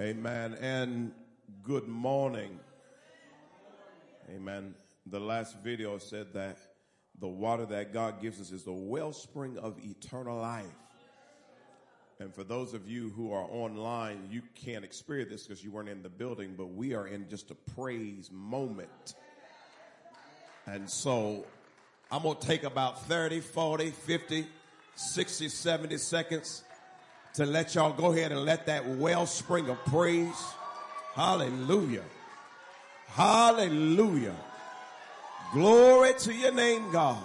Amen. And good morning. Amen. The last video said that the water that God gives us is the wellspring of eternal life. And for those of you who are online, you can't experience this because you weren't in the building, but we are in just a praise moment. And so I'm going to take about 30, 40, 50, 60, 70 seconds to let y'all go ahead and let that wellspring of praise. Hallelujah. Hallelujah. Glory to your name, God.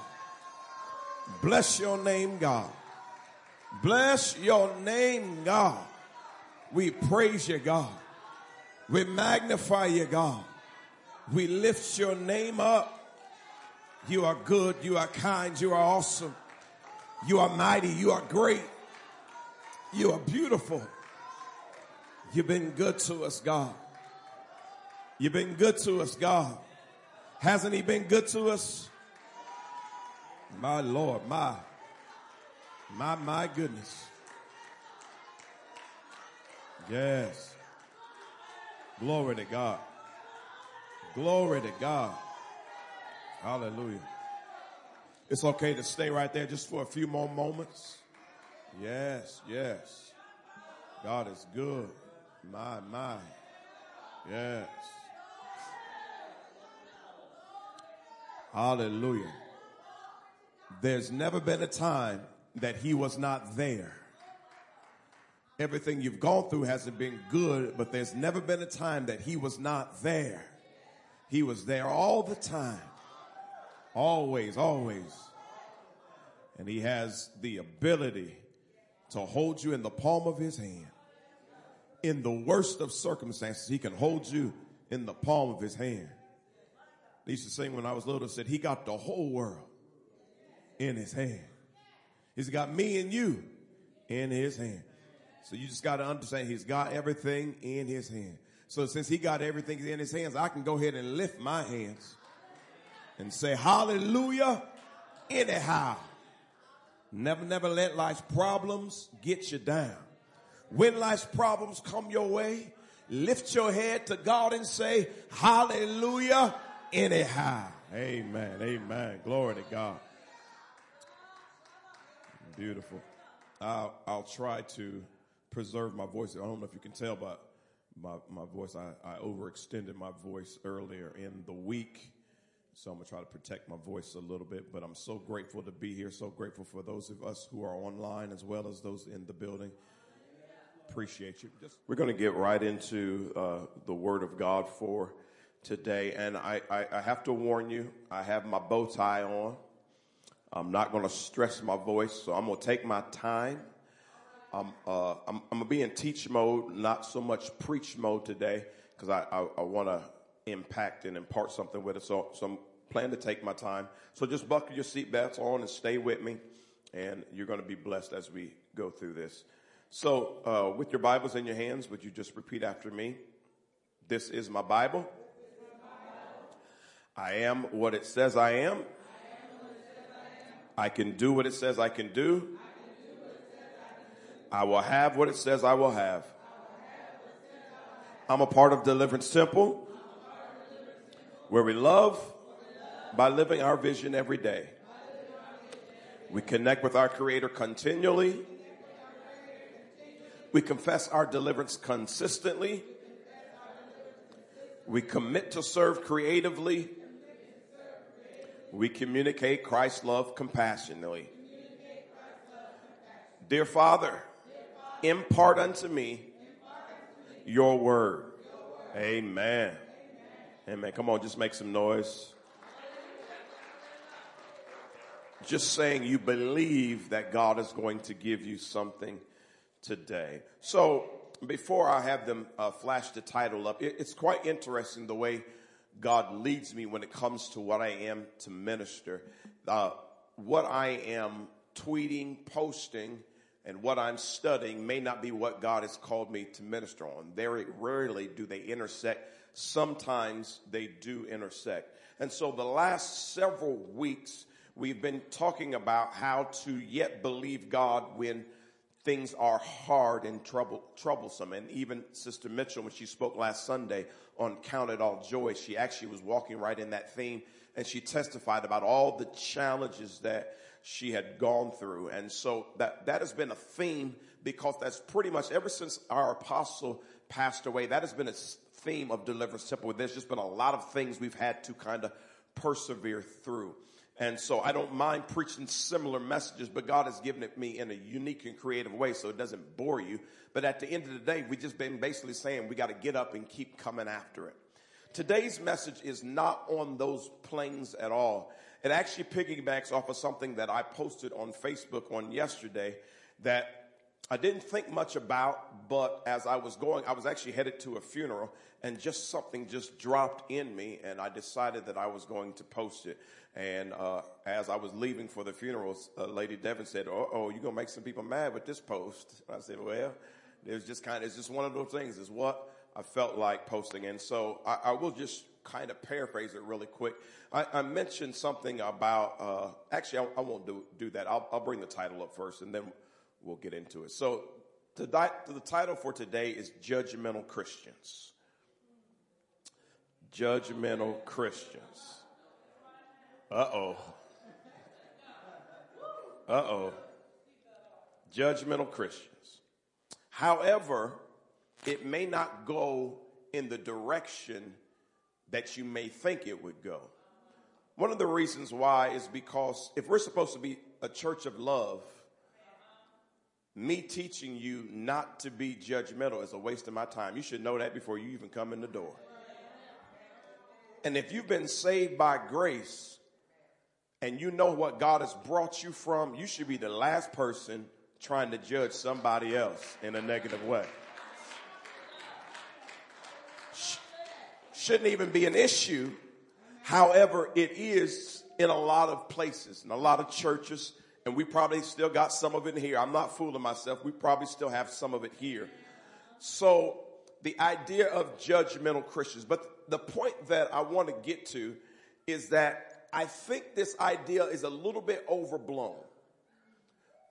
Bless your name, God. Bless your name, God. We praise you, God. We magnify you, God. We lift your name up. You are good. You are kind. You are awesome. You are mighty. You are great. You are beautiful. You've been good to us, God. You've been good to us, God. Hasn't he been good to us? My Lord, my, my, my goodness. Yes. Glory to God. Glory to God. Hallelujah. It's okay to stay right there just for a few more moments. Yes, yes. God is good. My, my. Yes. Hallelujah. There's never been a time that he was not there. Everything you've gone through hasn't been good, but there's never been a time that he was not there. He was there all the time. Always, always. And he has the ability to hold you in the palm of his hand. In the worst of circumstances, he can hold you in the palm of his hand. I used to sing when I was little, said, He got the whole world in his hand. He's got me and you in his hand. So you just got to understand he's got everything in his hand. So since he got everything in his hands, I can go ahead and lift my hands and say, Hallelujah, anyhow. Never, never let life's problems get you down. When life's problems come your way, lift your head to God and say, Hallelujah, anyhow. Amen. Amen. Glory to God. Beautiful. I'll, I'll try to preserve my voice. I don't know if you can tell by my, my voice. I, I overextended my voice earlier in the week. So I'm to try to protect my voice a little bit, but I'm so grateful to be here. So grateful for those of us who are online as well as those in the building. Appreciate you. Just, we're to get right into uh, the Word of God for today. And I, I, I have to warn you, I have my bow tie on. I'm not to stress my voice, so I'm to take my time. I'm, uh, I'm, I'm to be in teach mode, not so much preach mode today, because I, I, I want to impact and impart something with it. So, so I'm planning to take my time. So just buckle your seatbelts on and stay with me, and you're going to be blessed as we go through this. So, uh, with your Bibles in your hands, would you just repeat after me? This is my Bible. I am what it says I am. I can do what it says I can do. I will have what it says I will have. I'm a part of Deliverance Temple, where we love by living our vision every day. We connect with our Creator continually. We confess our deliverance consistently. We commit to serve creatively. We communicate Christ's love compassionately. Dear Father, impart unto me your word. Amen. Amen. Come on, just make some noise. Just saying you believe that God is going to give you something today. So before I have them uh, flash the title up, it, it's quite interesting the way God leads me when it comes to what I am to minister. Uh, what I am tweeting, posting, and what I'm studying may not be what God has called me to minister on. Very rarely do they intersect. Sometimes they do intersect. And so the last several weeks, we've been talking about how to yet believe God when things are hard and trouble, troublesome. And even Sister Mitchell, when she spoke last Sunday on Count It All Joy, she actually was walking right in that theme and she testified about all the challenges that she had gone through. And so that, that has been a theme because that's pretty much ever since our apostle passed away, that has been a theme of Deliverance Temple. There's just been a lot of things we've had to kind of persevere through. And so I don't mind preaching similar messages, but God has given it me in a unique and creative way so it doesn't bore you. But at the end of the day, we just been basically saying we got to get up and keep coming after it. Today's message is not on those planes at all. It actually piggybacks off of something that I posted on Facebook on yesterday that I didn't think much about, but as I was going, I was actually headed to a funeral and just something just dropped in me and I decided that I was going to post it. And uh, as I was leaving for the funeral, uh, Lady Devon said, "Oh, oh, you're gonna make some people mad with this post." I said, "Well, it's just kind of it's just one of those things. Is what I felt like posting." And so I, I will just kind of paraphrase it really quick. I, I mentioned something about uh, actually I, I, won't do do that. I'll, I'll, bring the title up first, and then we'll get into it. So the, the title for today is "Judgmental Christians." Judgmental Christians. Uh oh. Uh oh. Judgmental Christians. However, it may not go in the direction that you may think it would go. One of the reasons why is because if we're supposed to be a church of love, me teaching you not to be judgmental is a waste of my time. You should know that before you even come in the door. And if you've been saved by grace, and you know what God has brought you from, you should be the last person trying to judge somebody else in a negative way. Shouldn't even be an issue. However, it is in a lot of places, in a lot of churches, and we probably still got some of it in here. I'm not fooling myself. We probably still have some of it here. So the idea of judgmental Christians, but the point that I want to get to is that I think this idea is a little bit overblown.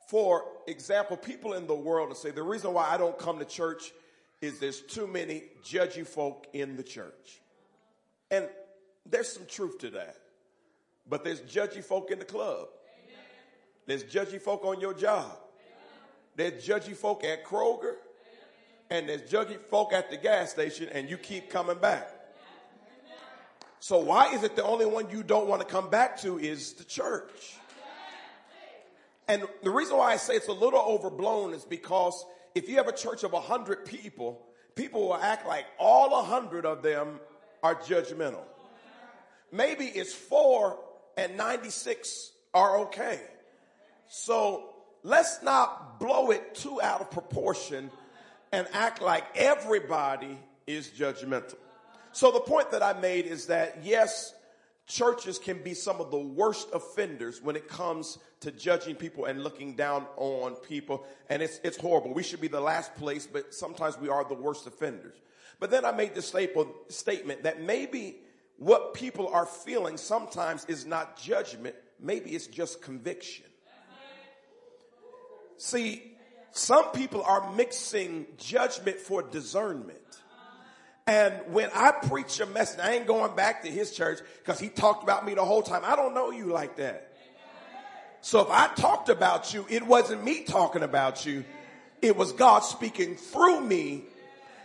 For example, people in the world will say the reason why I don't come to church is there's too many judgy folk in the church. And there's some truth to that. But there's judgy folk in the club. There's judgy folk on your job. There's judgy folk at Kroger. And there's judgy folk at the gas station and you keep coming back. So why is it the only one you don't want to come back to is the church? And the reason why I say it's a little overblown is because if you have a church of 100 people, people will act like all 100 of them are judgmental. Maybe it's four and 96 are okay. So let's not blow it too out of proportion and act like everybody is judgmental. So the point that I made is that yes, churches can be some of the worst offenders when it comes to judging people and looking down on people. And it's, it's horrible. We should be the last place, but sometimes we are the worst offenders. But then I made the statement that maybe what people are feeling sometimes is not judgment. Maybe it's just conviction. See, some people are mixing judgment for discernment. And when I preach a message, I ain't going back to his church because he talked about me the whole time. I don't know you like that. So if I talked about you, it wasn't me talking about you. It was God speaking through me.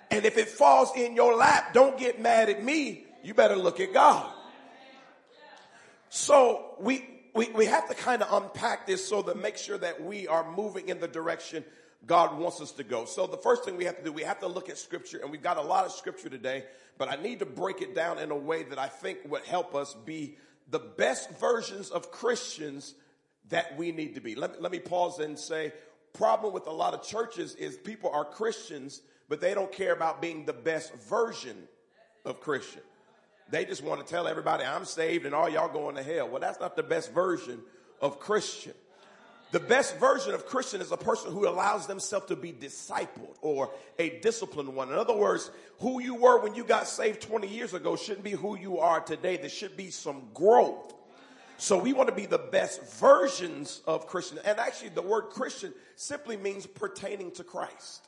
And if it falls in your lap, don't get mad at me. You better look at God. So we, we, we have to kind of unpack this so to make sure that we are moving in the direction God wants us to go. So the first thing we have to do, we have to look at scripture and we've got a lot of scripture today, but I need to break it down in a way that I think would help us be the best versions of Christians that we need to be. Let, let me pause and say, problem with a lot of churches is people are Christians, but they don't care about being the best version of Christian. They just want to tell everybody I'm saved and all y'all going to hell. Well, that's not the best version of Christian. The best version of Christian is a person who allows themselves to be discipled or a disciplined one. In other words, who you were when you got saved 20 years ago shouldn't be who you are today. There should be some growth. So we want to be the best versions of Christian. And actually, the word Christian simply means pertaining to Christ.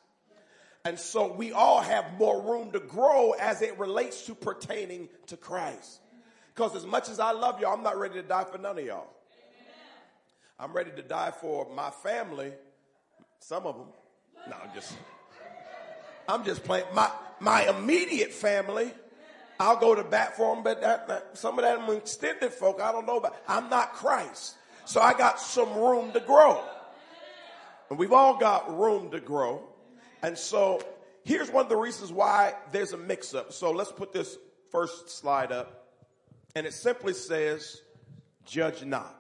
And so we all have more room to grow as it relates to pertaining to Christ. Because as much as I love y'all, I'm not ready to die for none of y'all. I'm ready to die for my family, some of them. No, I'm just, I'm just playing. My, my immediate family, I'll go to bat for them, but that, that, some of them extended folk, I don't know about. I'm not Christ. So I got some room to grow. And we've all got room to grow. And so here's one of the reasons why there's a mix up. So let's put this first slide up. And it simply says, judge not.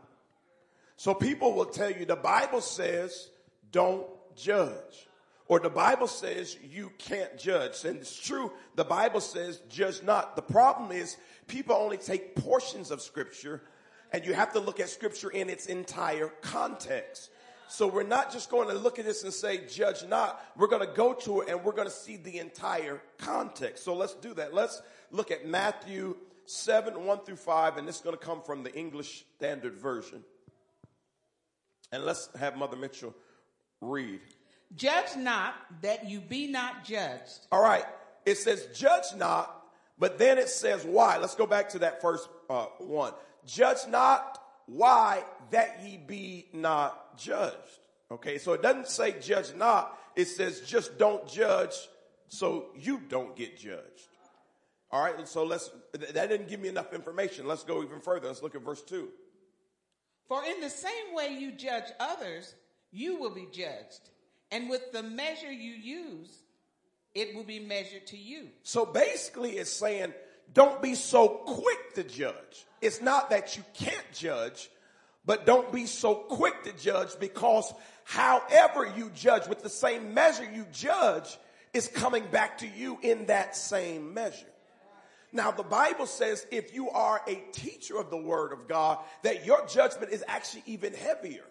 So people will tell you the Bible says don't judge. Or the Bible says you can't judge. And it's true, the Bible says judge not. The problem is people only take portions of scripture and you have to look at scripture in its entire context. So we're not just going to look at this and say, judge not. We're going to go to it and we're going to see the entire context. So let's do that. Let's look at Matthew 7, 1 through 5, and this is going to come from the English Standard Version. And let's have Mother Mitchell read. Judge not that you be not judged. All right. It says, judge not, but then it says why. Let's go back to that first uh, one. Judge not why that ye be not judged. Okay, so it doesn't say judge not, it says just don't judge so you don't get judged. All right, so let's, that didn't give me enough information. Let's go even further. Let's look at verse 2. For in the same way you judge others, you will be judged. And with the measure you use, it will be measured to you. So basically, it's saying, don't be so quick to judge. It's not that you can't judge, but don't be so quick to judge because however you judge with the same measure you judge is coming back to you in that same measure. Now, the Bible says if you are a teacher of the word of God, that your judgment is actually even heavier.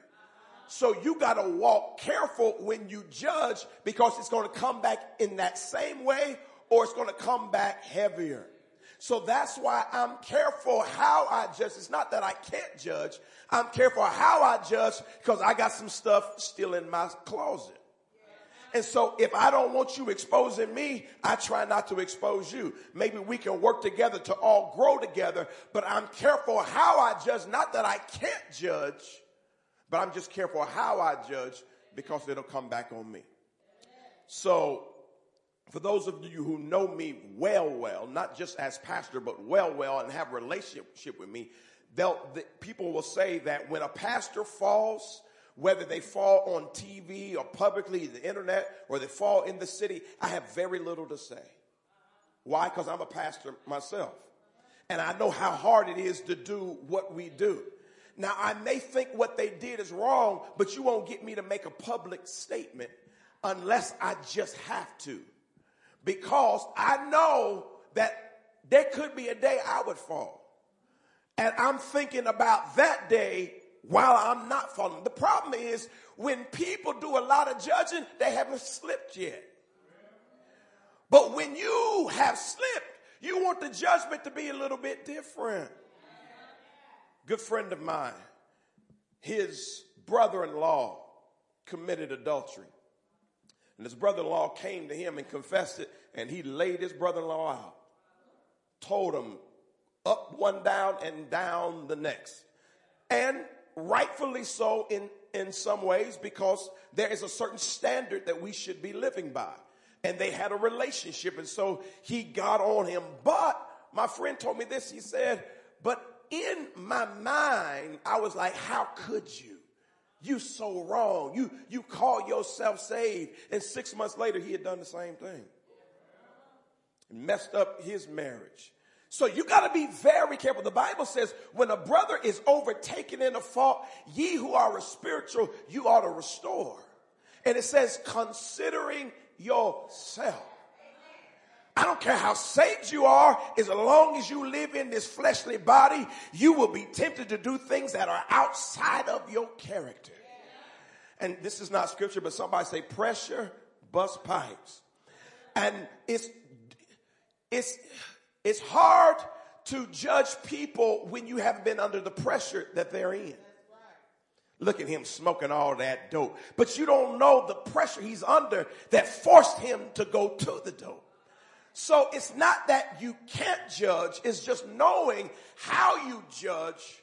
So you got to walk careful when you judge because it's going to come back in that same way or it's going to come back heavier. So that's why I'm careful how I judge. It's not that I can't judge. I'm careful how I judge because I got some stuff still in my closet. And so if I don't want you exposing me, I try not to expose you. Maybe we can work together to all grow together, but I'm careful how I judge. Not that I can't judge, but I'm just careful how I judge because it'll come back on me. So for those of you who know me well, well, not just as pastor, but well, well, and have relationship with me, they'll, the, people will say that when a pastor falls, whether they fall on TV or publicly, the internet, or they fall in the city, I have very little to say. Why? Because I'm a pastor myself. And I know how hard it is to do what we do. Now, I may think what they did is wrong, but you won't get me to make a public statement unless I just have to because I know that there could be a day I would fall. And I'm thinking about that day while I'm not falling. The problem is when people do a lot of judging, they haven't slipped yet. But when you have slipped, you want the judgment to be a little bit different. Good friend of mine, his brother in law committed adultery. And his brother in law came to him and confessed it, and he laid his brother in law out. Told him up one down and down the next. And rightfully so in, in some ways because there is a certain standard that we should be living by. And they had a relationship, and so he got on him. But my friend told me this he said, But in my mind, I was like, How could you? You so wrong. You, you call yourself saved. And six months later, he had done the same thing. Messed up his marriage. So you got to be very careful. The Bible says when a brother is overtaken in a fault, ye who are spiritual, you ought to restore. And it says, considering yourself. I don't care how saved you are, as long as you live in this fleshly body, you will be tempted to do things that are outside of your character. And this is not scripture, but somebody say pressure bust pipes. And it's, it's, it's hard to judge people when you haven't been under the pressure that they're in. Look at him smoking all that dope. But you don't know the pressure he's under that forced him to go to the dope. So it's not that you can't judge, it's just knowing how you judge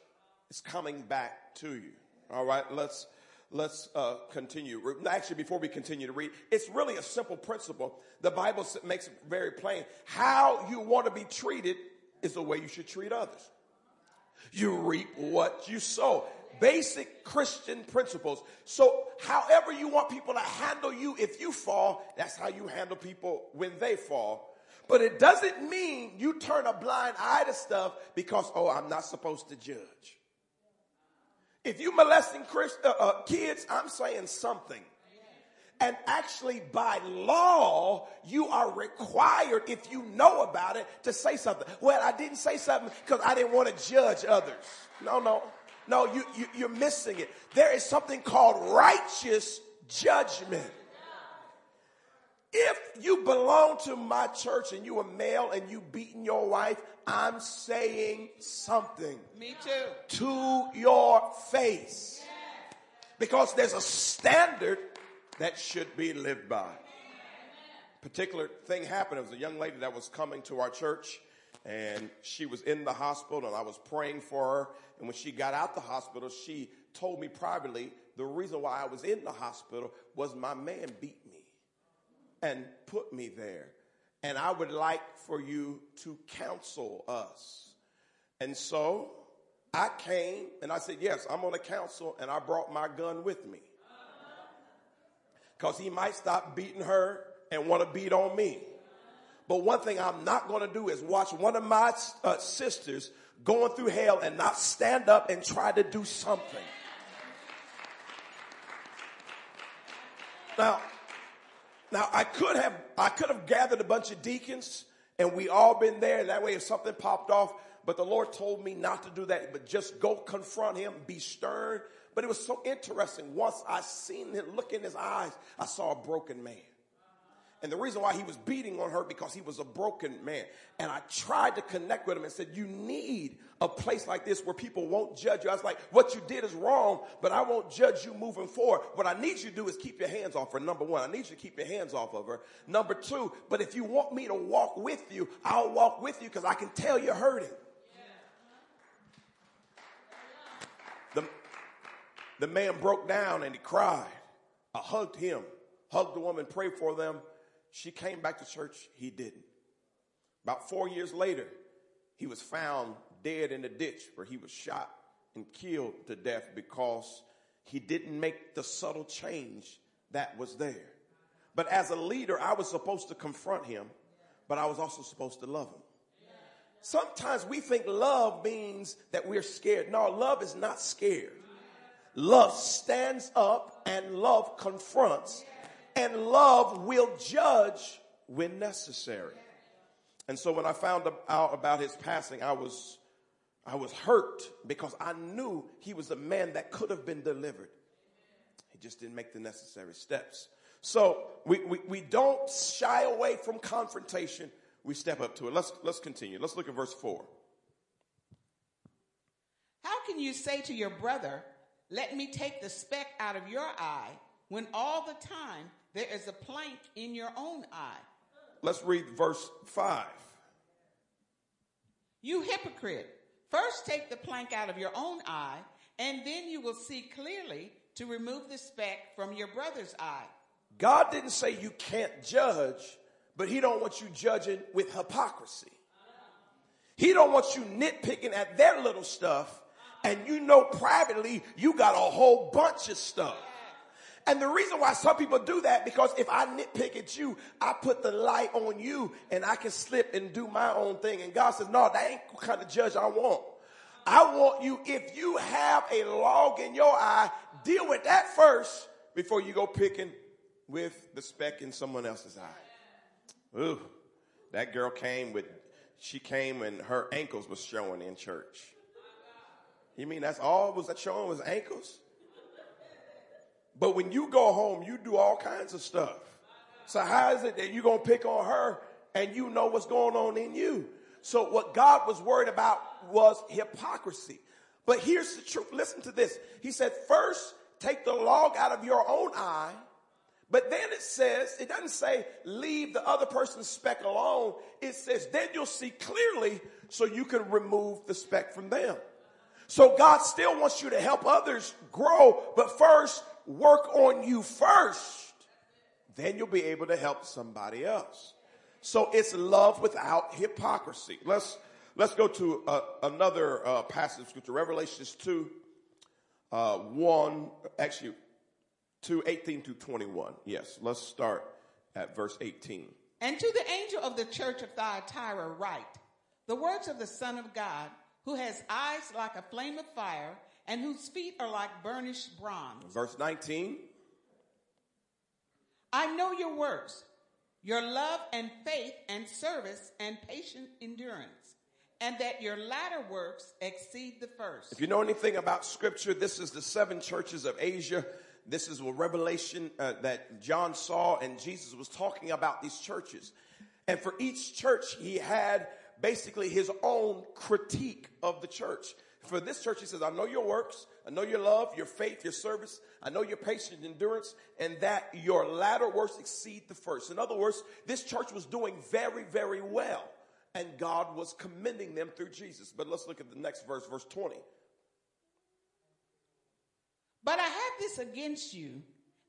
is coming back to you. All right, let's let's uh, continue. Actually, before we continue to read, it's really a simple principle. The Bible makes it very plain. How you want to be treated is the way you should treat others. You reap what you sow. Basic Christian principles. So, however you want people to handle you if you fall, that's how you handle people when they fall. But it doesn't mean you turn a blind eye to stuff because, oh, I'm not supposed to judge. If you molesting Christ, uh, uh, kids, I'm saying something. And actually, by law, you are required, if you know about it, to say something. Well, I didn't say something because I didn't want to judge others. No, no, no, you, you, you're missing it. There is something called righteous judgment. If you belong to my church and you a male and you beating your wife, I'm saying something. Me too. To your face. Because there's a standard that should be lived by. Particular thing happened. It was a young lady that was coming to our church and she was in the hospital and I was praying for her. And when she got out the hospital, she told me privately the reason why I was in the hospital was my man beat me and put me there. And I would like for you to counsel us. And so I came and I said, Yes, I'm on a council, and I brought my gun with me because he might stop beating her and want to beat on me. But one thing I'm not going to do is watch one of my uh, sisters going through hell and not stand up and try to do something. Now, now I could have I could have gathered a bunch of deacons and we all been there. That way, if something popped off, but the Lord told me not to do that, but just go confront him, be stern, but it was so interesting. Once I seen him look in his eyes, I saw a broken man. And the reason why he was beating on her because he was a broken man. And I tried to connect with him and said, you need a place like this where people won't judge you. I was like, what you did is wrong, but I won't judge you moving forward. What I need you to do is keep your hands off her. Number one, I need you to keep your hands off of her. Number two, but if you want me to walk with you, I'll walk with you because I can tell you're hurting. The the man broke down and he cried. I hugged him, hugged the woman, prayed for them. She came back to church. He didn't. About four years later, he was found dead in a ditch where he was shot and killed to death because he didn't make the subtle change that was there. But as a leader, I was supposed to confront him, but I was also supposed to love him. Sometimes we think love means that we're scared. No, love is not scared. Love stands up and love confronts and love will judge when necessary. And so when I found out about his passing, I was, I was hurt because I knew he was a man that could have been delivered. He just didn't make the necessary steps. So we, we, we don't shy away from confrontation. We step up to it. Let's, let's continue. Let's look at verse four. How can you say to your brother, let me take the speck out of your eye when all the time there is a plank in your own eye. Let's read verse 5. You hypocrite, first take the plank out of your own eye, and then you will see clearly to remove the speck from your brother's eye. God didn't say you can't judge, but he don't want you judging with hypocrisy. He don't want you nitpicking at their little stuff and you know privately you got a whole bunch of stuff. And the reason why some people do that, because if I nitpick at you, I put the light on you and I can slip and do my own thing. And God says, no, that ain't the kind of judge I want. I want you, if you have a log in your eye, deal with that first before you go picking with the speck in someone else's eye. Ooh, that girl came with, she came and her ankles was showing in church. You mean that's all was that showing was ankles? But when you go home, you do all kinds of stuff. So how is it that you're going to pick on her and you know what's going on in you? So what God was worried about was hypocrisy. But here's the truth. Listen to this. He said, first take the log out of your own eye. But then it says, it doesn't say leave the other person's speck alone. It says then you'll see clearly so you can remove the speck from them. So God still wants you to help others grow, but first work on you first. Then you'll be able to help somebody else. So it's love without hypocrisy. Let's, let's go to uh, another uh, passage of scripture, Revelations 2, uh, 1, actually 2, 18 to 21. Yes, let's start at verse 18. And to the angel of the church of Thyatira write, the words of the Son of God, who has eyes like a flame of fire and whose feet are like burnished bronze. Verse 19. I know your works, your love and faith and service and patient endurance, and that your latter works exceed the first. If you know anything about scripture, this is the seven churches of Asia. This is a revelation uh, that John saw, and Jesus was talking about these churches. And for each church, he had basically his own critique of the church. For this church, he says, I know your works, I know your love, your faith, your service, I know your patience, endurance, and that your latter works exceed the first. In other words, this church was doing very, very well, and God was commending them through Jesus. But let's look at the next verse, verse 20. But I have this against you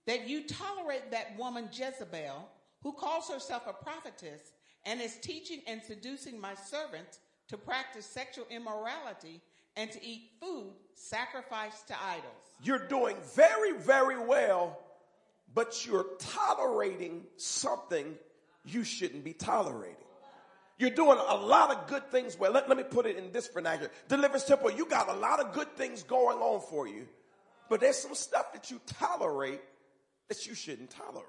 that you tolerate that woman Jezebel, who calls herself a prophetess and is teaching and seducing my servants to practice sexual immorality and to eat food sacrificed to idols. You're doing very, very well, but you're tolerating something you shouldn't be tolerating. You're doing a lot of good things well. Let, let me put it in this vernacular. Deliverance Temple, you got a lot of good things going on for you, but there's some stuff that you tolerate that you shouldn't tolerate.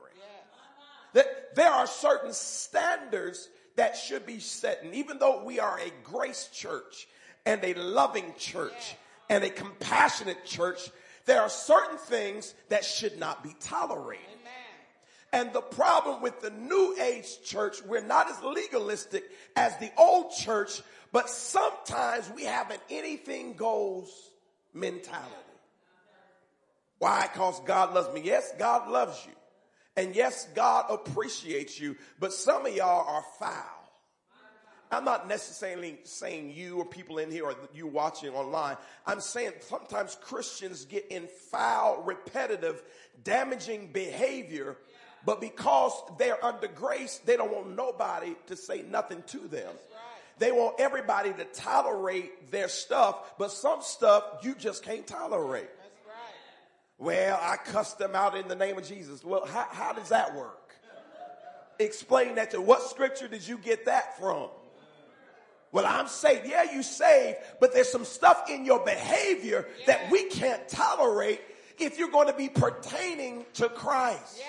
That there are certain standards that should be set. And even though we are a grace church and a loving church and a compassionate church, there are certain things that should not be tolerated. And the problem with the new age church, we're not as legalistic as the old church, but sometimes we have an anything goes mentality. Why? Because God loves me. Yes, God loves you. And yes, God appreciates you, but some of y'all are foul. I'm not necessarily saying you or people in here or you watching online. I'm saying sometimes Christians get in foul, repetitive, damaging behavior, but because they're under grace, they don't want nobody to say nothing to them. They want everybody to tolerate their stuff, but some stuff you just can't tolerate. Well, I cussed them out in the name of Jesus. Well, how, how does that work? Explain that to what scripture did you get that from? Well, I'm saved. Yeah, you saved, but there's some stuff in your behavior yeah. that we can't tolerate if you're going to be pertaining to Christ. Yeah.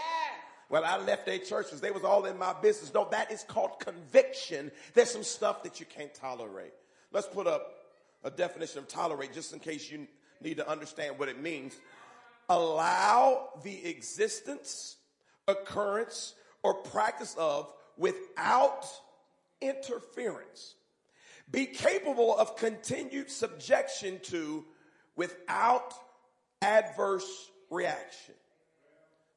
Well, I left their churches. They was all in my business. No, that is called conviction. There's some stuff that you can't tolerate. Let's put up a definition of tolerate just in case you need to understand what it means allow the existence, occurrence, or practice of without interference. Be capable of continued subjection to without adverse reaction.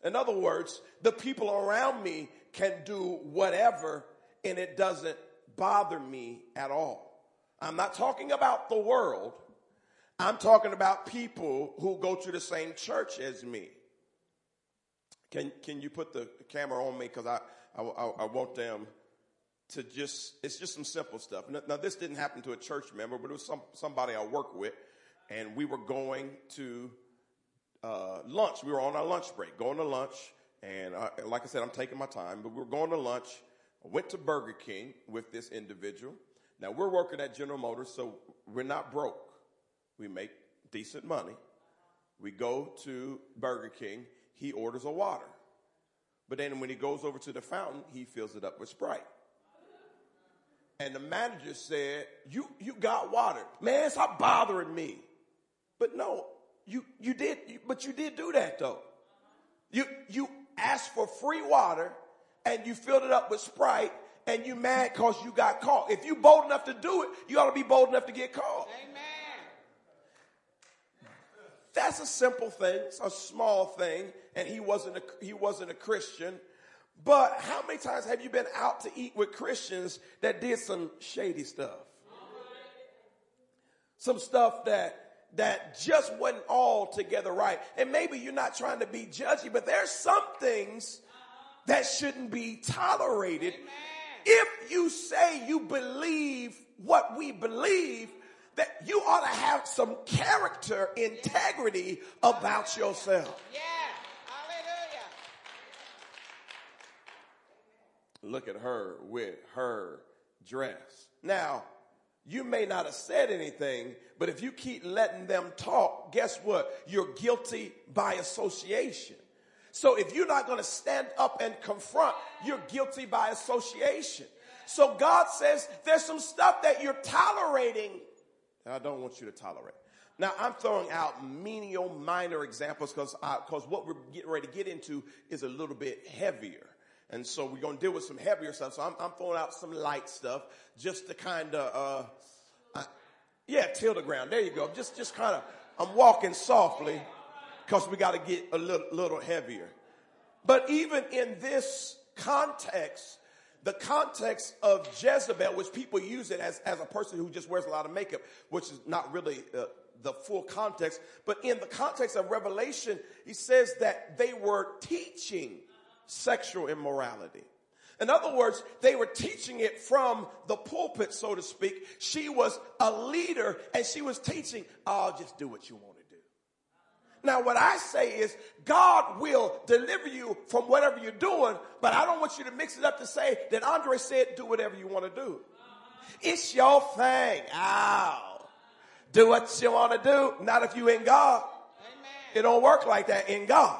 In other words, the people around me can do whatever and it doesn't bother me at all. I'm not talking about the world. I'm talking about people who go to the same church as me. Can, can you put the camera on me? Because I, I, I, want them to just, it's just some simple stuff. Now, now, this didn't happen to a church member, but it was some, somebody I work with. And we were going to uh, lunch. We were on our lunch break, going to lunch. And I, like I said, I'm taking my time, but we were going to lunch. I went to Burger King with this individual. Now, we're working at General Motors, so we're not broke. We make decent money. We go to Burger King. He orders a water. But then when he goes over to the fountain, he fills it up with Sprite. And the manager said, you, you got water. Man, stop bothering me. But no, you, you did, but you did do that though. You, you asked for free water and you filled it up with Sprite and you mad because you got caught. If you bold enough to do it, you ought to be bold enough to get caught. Amen. That's a simple thing. It's a small thing. And he wasn't a, he wasn't a Christian. But how many times have you been out to eat with Christians that did some shady stuff? Some stuff that that just wasn't all together right. And maybe you're not trying to be judgy, but there's some things that shouldn't be tolerated. Amen. If you say you believe what we believe, that you ought to have some character integrity about yourself. Yeah. Hallelujah. Look at her with her dress. Now, you may not have said anything, but if you keep letting them talk, guess what? You're guilty by association. So if you're not going to stand up and confront, you're guilty by association. So God says there's some stuff that you're tolerating that I don't want you to tolerate. Now I'm throwing out menial, minor examples because because what we're getting ready to get into is a little bit heavier. And so we're going to deal with some heavier stuff. So I'm, I'm throwing out some light stuff just to kind of, uh, uh, yeah, till the ground. There you go. Just, just kind of, I'm walking softly because we got to get a little, little heavier. But even in this context, the context of Jezebel, which people use it as, as a person who just wears a lot of makeup, which is not really uh, the full context. But in the context of Revelation, he says that they were teaching sexual immorality. In other words, they were teaching it from the pulpit, so to speak. She was a leader and she was teaching, oh, just do what you want to do. Now, what I say is God will deliver you from whatever you're doing, but I don't want you to mix it up to say that Andre said, do whatever you want to do. It's your thing. Ow. Do what you want to do. Not if you in God. Amen. It don't work like that in God.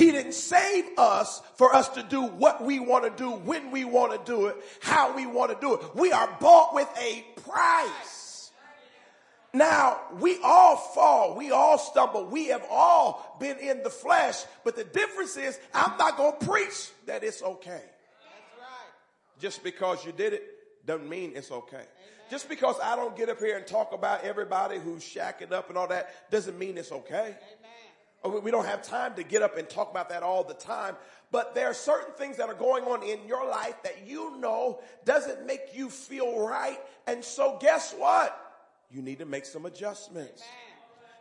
He didn't save us for us to do what we want to do, when we want to do it, how we want to do it. We are bought with a price. Now, we all fall. We all stumble. We have all been in the flesh. But the difference is I'm not going to preach that it's okay. Just because you did it doesn't mean it's okay. Just because I don't get up here and talk about everybody who's shacking up and all that doesn't mean it's okay. Amen. Oh, we don't have time to get up and talk about that all the time. But there are certain things that are going on in your life that you know doesn't make you feel right. And so guess what? You need to make some adjustments.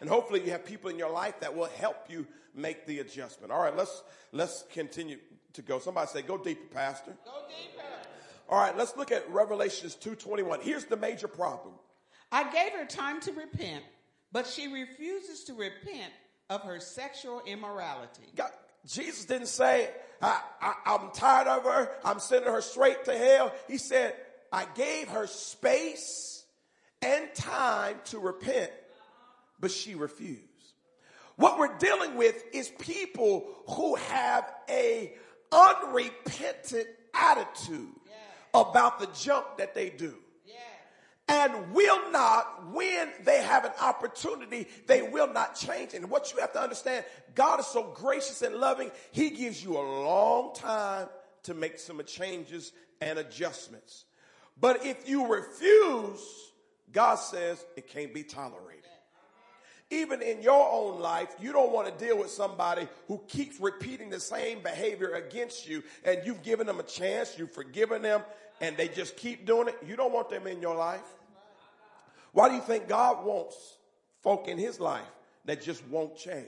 And hopefully you have people in your life that will help you make the adjustment. All right, let's, let's continue to go. Somebody say, go deeper, pastor. Go deeper. All right, let's look at Revelations 2.21. Here's the major problem. I gave her time to repent, but she refuses to repent of her sexual immorality. God, Jesus didn't say, I, I, I'm tired of her. I'm sending her straight to hell. He said, I gave her space and time to repent, but she refused. What we're dealing with is people who have a unrepentant attitude about the junk that they do Yeah. And will not, when they have an opportunity, they will not change. And what you have to understand, God is so gracious and loving, He gives you a long time to make some changes and adjustments. But if you refuse, God says it can't be tolerated. Even in your own life, you don't want to deal with somebody who keeps repeating the same behavior against you and you've given them a chance, you've forgiven them, and they just keep doing it. You don't want them in your life. Why do you think God wants folk in his life that just won't change?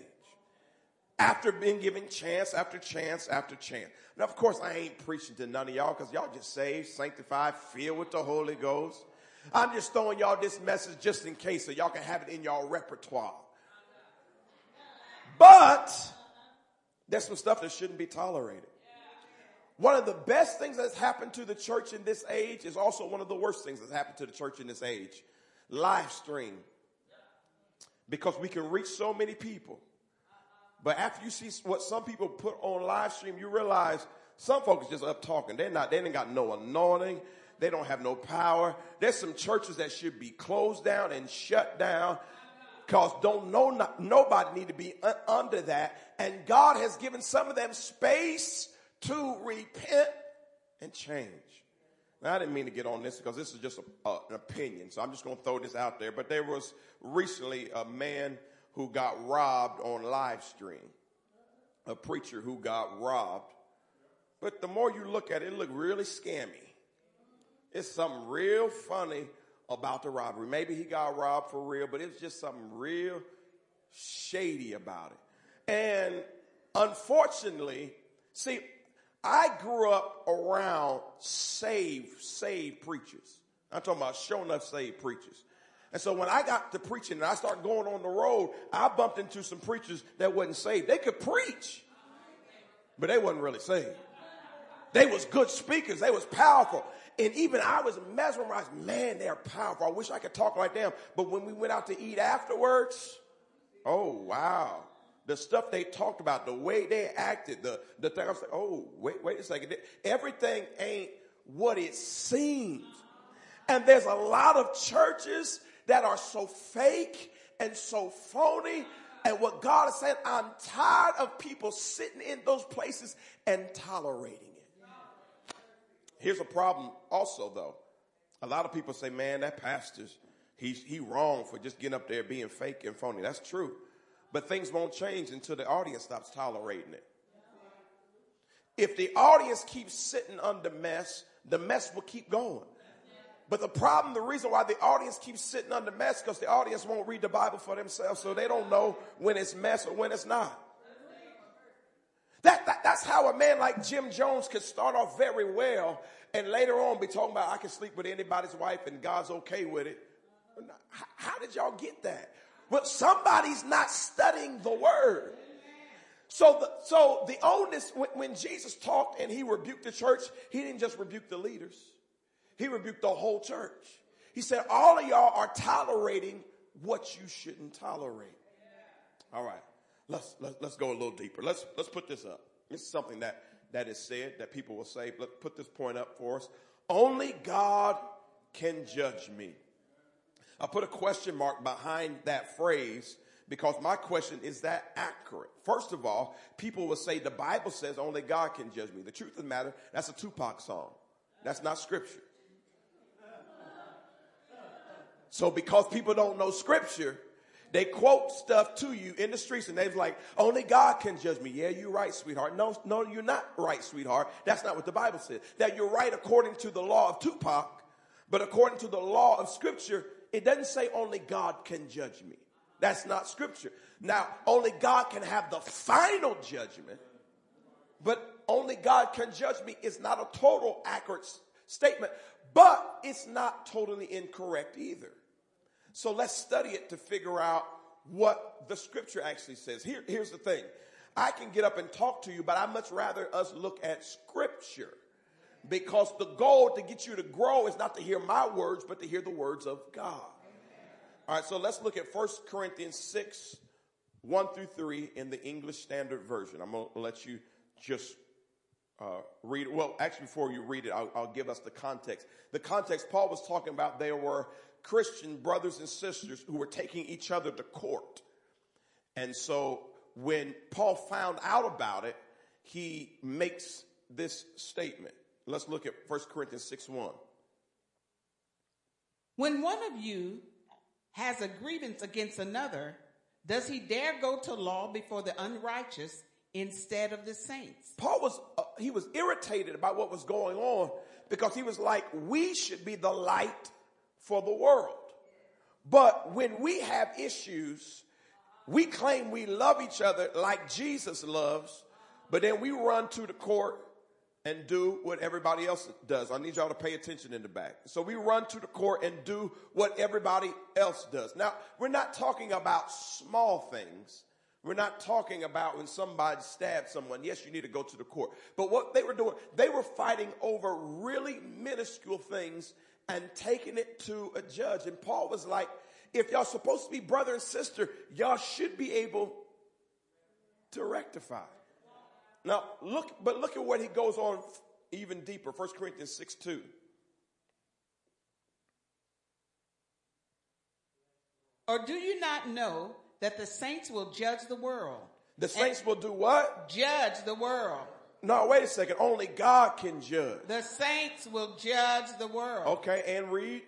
After being given chance after chance after chance. Now, of course, I ain't preaching to none of y'all because y'all just saved, sanctified, filled with the Holy Ghost. I'm just throwing y'all this message just in case so y'all can have it in y'all repertoire. But there's some stuff that shouldn't be tolerated. One of the best things that's happened to the church in this age is also one of the worst things that's happened to the church in this age. Live stream. Because we can reach so many people. But after you see what some people put on live stream, you realize some folks just up talking. They're not, they ain't got no anointing. They don't have no power. There's some churches that should be closed down and shut down because don't know not, nobody need to be un- under that. And God has given some of them space to repent and change. I didn't mean to get on this because this is just a, an opinion, so I'm just going to throw this out there. But there was recently a man who got robbed on live stream, a preacher who got robbed. But the more you look at it, it looked really scammy. It's something real funny about the robbery. Maybe he got robbed for real, but it's just something real shady about it. And unfortunately, see, I grew up around saved, saved preachers. I'm talking about show enough saved preachers. And so when I got to preaching and I started going on the road, I bumped into some preachers that wasn't saved. They could preach, but they wasn't really saved. They was good speakers. They was powerful. And even I was mesmerized. Man, they're powerful. I wish I could talk like them. But when we went out to eat afterwards, oh wow. The stuff they talked about, the way they acted, the, the thing, I was like, oh, wait, wait a second. Everything ain't what it seems. And there's a lot of churches that are so fake and so phony. And what God is saying, I'm tired of people sitting in those places and tolerating it. Here's a problem also though. A lot of people say, man, that pastor's, he's, he wrong for just getting up there being fake and phony. That's true. But things won't change until the audience stops tolerating it. If the audience keeps sitting under mess, the mess will keep going. But the problem, the reason why the audience keeps sitting under mess, because the audience won't read the Bible for themselves, so they don't know when it's mess or when it's not. That, that, that's how a man like Jim Jones could start off very well and later on be talking about I can sleep with anybody's wife and God's okay with it. How, how did y'all get that? Well, somebody's not studying the word. So the, so the onus, when, when Jesus talked and he rebuked the church, he didn't just rebuke the leaders. He rebuked the whole church. He said, all of y'all are tolerating what you shouldn't tolerate. All right. Let's, let's, let's go a little deeper. Let's, let's put this up. Is something that, that is said that people will say. Let's put this point up for us. Only God can judge me. I put a question mark behind that phrase because my question is that accurate? First of all, people will say the Bible says only God can judge me. The truth of the matter, that's a Tupac song. That's not scripture. So because people don't know scripture, they quote stuff to you in the streets and they're like, only God can judge me. Yeah, you're right, sweetheart. No, no, you're not right, sweetheart. That's not what the Bible says. That you're right according to the law of Tupac, but according to the law of scripture, it doesn't say only God can judge me. That's not scripture. Now, only God can have the final judgment, but only God can judge me is not a total accurate statement, but it's not totally incorrect either. So let's study it to figure out what the scripture actually says. Here, here's the thing. I can get up and talk to you, but I'd much rather us look at scripture because the goal to get you to grow is not to hear my words, but to hear the words of God. All right, so let's look at 1 Corinthians 6, 1 through 3 in the English Standard Version. I'm going to let you just uh, read it. Well, actually, before you read it, I'll, I'll give us the context. The context Paul was talking about, there were Christian brothers and sisters who were taking each other to court. And so when Paul found out about it, he makes this statement. Let's look at 1 Corinthians 6 1. When one of you has a grievance against another, does he dare go to law before the unrighteous instead of the saints? Paul was, uh, he was irritated about what was going on because he was like, we should be the light for the world. But when we have issues, we claim we love each other like Jesus loves, but then we run to the court and do what everybody else does. I need y'all to pay attention in the back. So we run to the court and do what everybody else does. Now, we're not talking about small things. We're not talking about when somebody stabbed someone. Yes, you need to go to the court. But what they were doing, they were fighting over really minuscule things and taking it to a judge. And Paul was like, if y'all supposed to be brother and sister, y'all should be able to rectify. Now look, but look at what he goes on even deeper. 1 Corinthians 6 2. Or do you not know that the saints will judge the world? The saints will do what? Judge the world. No, wait a second. Only God can judge. The saints will judge the world. Okay, and read.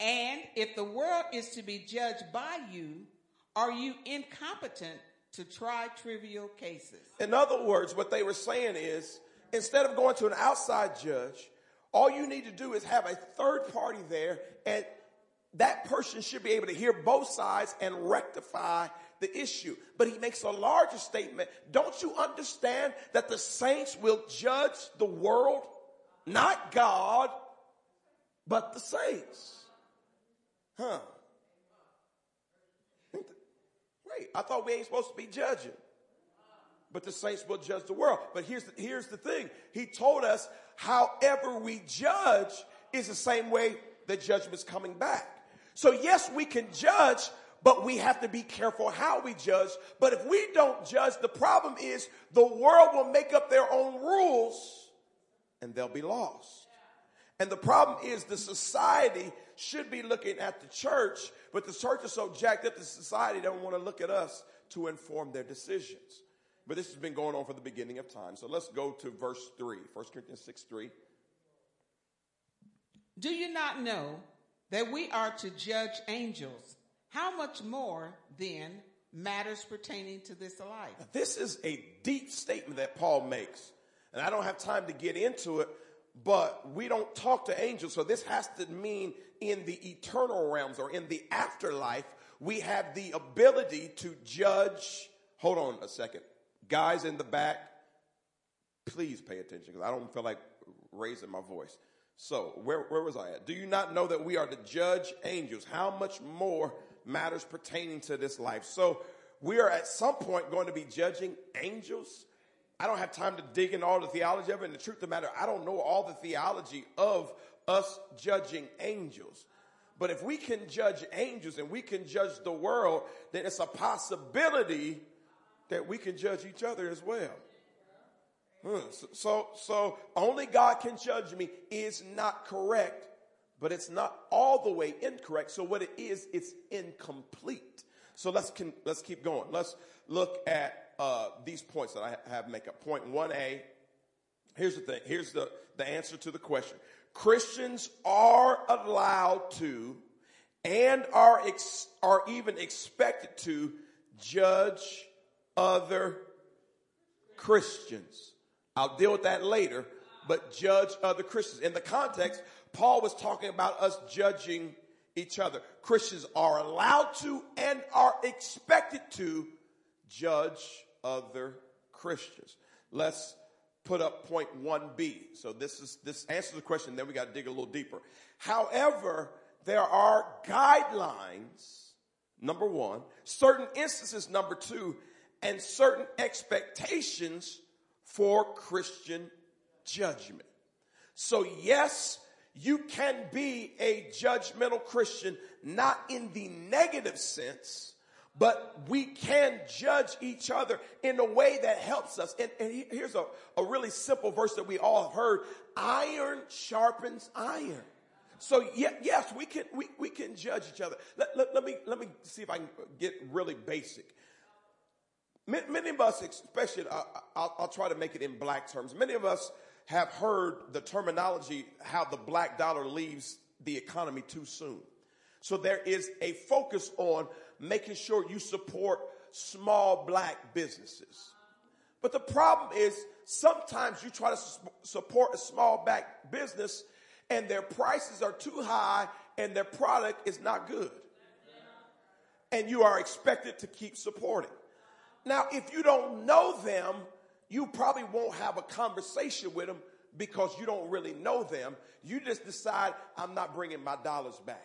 And if the world is to be judged by you, are you incompetent to try trivial cases? In other words, what they were saying is instead of going to an outside judge, all you need to do is have a third party there, and that person should be able to hear both sides and rectify the issue. But he makes a larger statement. Don't you understand that the saints will judge the world? Not God, but the saints. Huh. I thought we ain't supposed to be judging. But the saints will judge the world. But here's the, here's the thing. He told us, however we judge is the same way the judgment's coming back. So yes, we can judge, but we have to be careful how we judge. But if we don't judge, the problem is the world will make up their own rules and they'll be lost. And the problem is the society should be looking at the church, but the church is so jacked up, the society don't want to look at us to inform their decisions. But this has been going on for the beginning of time. So let's go to verse 3, 1 Corinthians 6 3. Do you not know that we are to judge angels? How much more then matters pertaining to this life? This is a deep statement that Paul makes. And I don't have time to get into it, but we don't talk to angels. So this has to mean in the eternal realms or in the afterlife, we have the ability to judge. Hold on a second. Guys in the back, please pay attention because I don't feel like raising my voice. So, where, where was I at? Do you not know that we are to judge angels? How much more matters pertaining to this life? So, we are at some point going to be judging angels. I don't have time to dig into all the theology of it. And the truth of the matter, I don't know all the theology of us judging angels. But if we can judge angels and we can judge the world, then it's a possibility that we can judge each other as well. So, so, so only God can judge me is not correct, but it's not all the way incorrect. So what it is, it's incomplete. So let's can, let's keep going. Let's look at uh, these points that I have make up. Point one A. Here's the thing. Here's the the answer to the question. Christians are allowed to and are ex, are even expected to judge other Christians. I'll deal with that later, but judge other Christians. In the context, Paul was talking about us judging each other. Christians are allowed to and are expected to judge other Christians. Let's put up point 1b. So this is this answers the question, then we got to dig a little deeper. However, there are guidelines, number one, certain instances, number two, and certain expectations for Christian judgment. So yes, you can be a judgmental Christian, not in the negative sense, but we can judge each other in a way that helps us. And, and here's a, a really simple verse that we all have heard. Iron sharpens iron. So yes, we can, we, we can judge each other. Let, let, let, me, let me see if I can get really basic. Many of us, especially, I'll, I'll try to make it in black terms. Many of us have heard the terminology how the black dollar leaves the economy too soon. So there is a focus on making sure you support small black businesses. But the problem is sometimes you try to su- support a small black business and their prices are too high and their product is not good. And you are expected to keep supporting. Now, if you don't know them, you probably won't have a conversation with them because you don't really know them. You just decide, I'm not bringing my dollars back.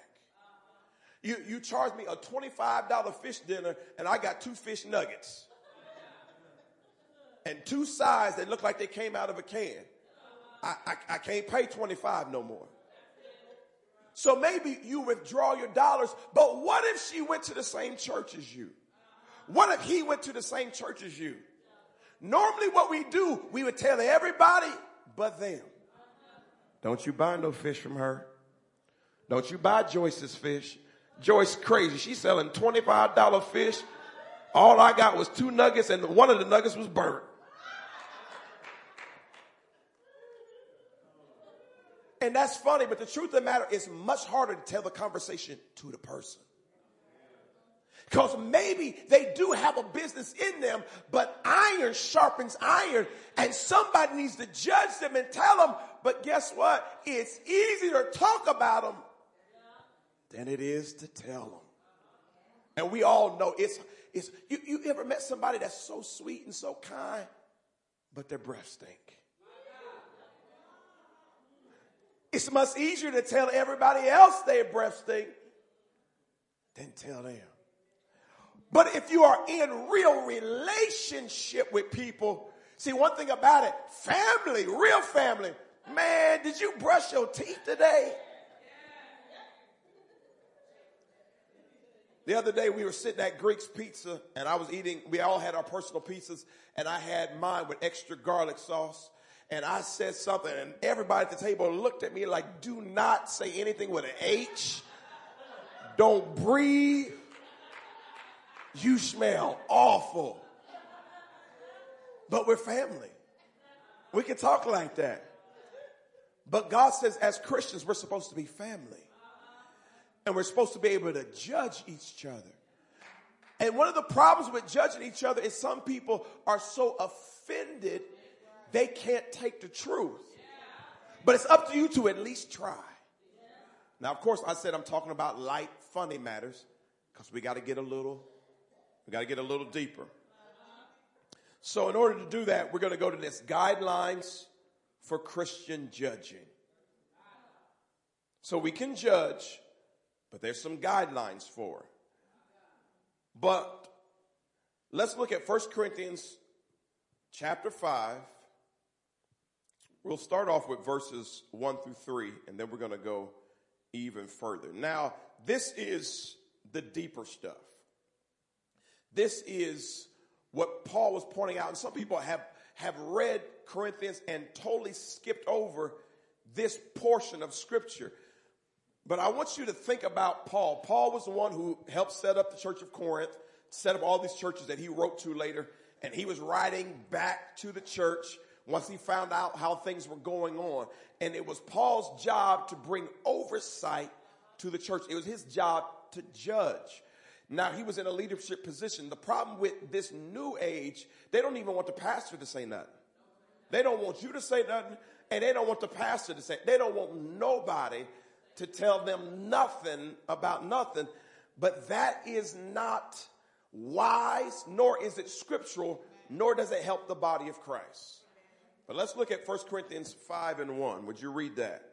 You, you charge me a $25 fish dinner and I got two fish nuggets and two sides that look like they came out of a can. I, I, I can't pay 25 no more. So maybe you withdraw your dollars, but what if she went to the same church as you? What if he went to the same church as you? Normally what we do, we would tell everybody but them. Don't you buy no fish from her. Don't you buy Joyce's fish. Joyce crazy. She's selling $25 fish. All I got was two nuggets, and one of the nuggets was burnt. And that's funny, but the truth of the matter is much harder to tell the conversation to the person. Because maybe they do have a business in them, but iron sharpens iron, and somebody needs to judge them and tell them. But guess what? It's easier to talk about them than it is to tell them. And we all know it's, it's you, you ever met somebody that's so sweet and so kind, but their breath stink? It's much easier to tell everybody else their breath stink than tell them. But if you are in real relationship with people, see one thing about it, family, real family, man, did you brush your teeth today? The other day we were sitting at Greek's Pizza and I was eating, we all had our personal pizzas and I had mine with extra garlic sauce. And I said something and everybody at the table looked at me like, do not say anything with an H. Don't breathe. You smell awful. But we're family. We can talk like that. But God says as Christians, we're supposed to be family. And we're supposed to be able to judge each other. And one of the problems with judging each other is some people are so offended they can't take the truth. But it's up to you to at least try. Now, of course, I said I'm talking about light, funny matters because we got to get a little, we got to get a little deeper. So, in order to do that, we're going to go to this guidelines for Christian judging. So we can judge but there's some guidelines for. But let's look at 1 Corinthians chapter 5. We'll start off with verses 1 through 3, and then we're going to go even further. Now, this is the deeper stuff. This is what Paul was pointing out, and some people have, have read Corinthians and totally skipped over this portion of scripture. But I want you to think about Paul. Paul was the one who helped set up the church of Corinth, set up all these churches that he wrote to later. And he was writing back to the church once he found out how things were going on. And it was Paul's job to bring oversight to the church. It was his job to judge. Now he was in a leadership position. The problem with this new age, they don't even want the pastor to say nothing. They don't want you to say nothing, and they don't want the pastor to say. They don't want nobody to tell them nothing about nothing, but that is not wise, nor is it scriptural, nor does it help the body of Christ. But let's look at 1 Corinthians 5 and 1. Would you read that?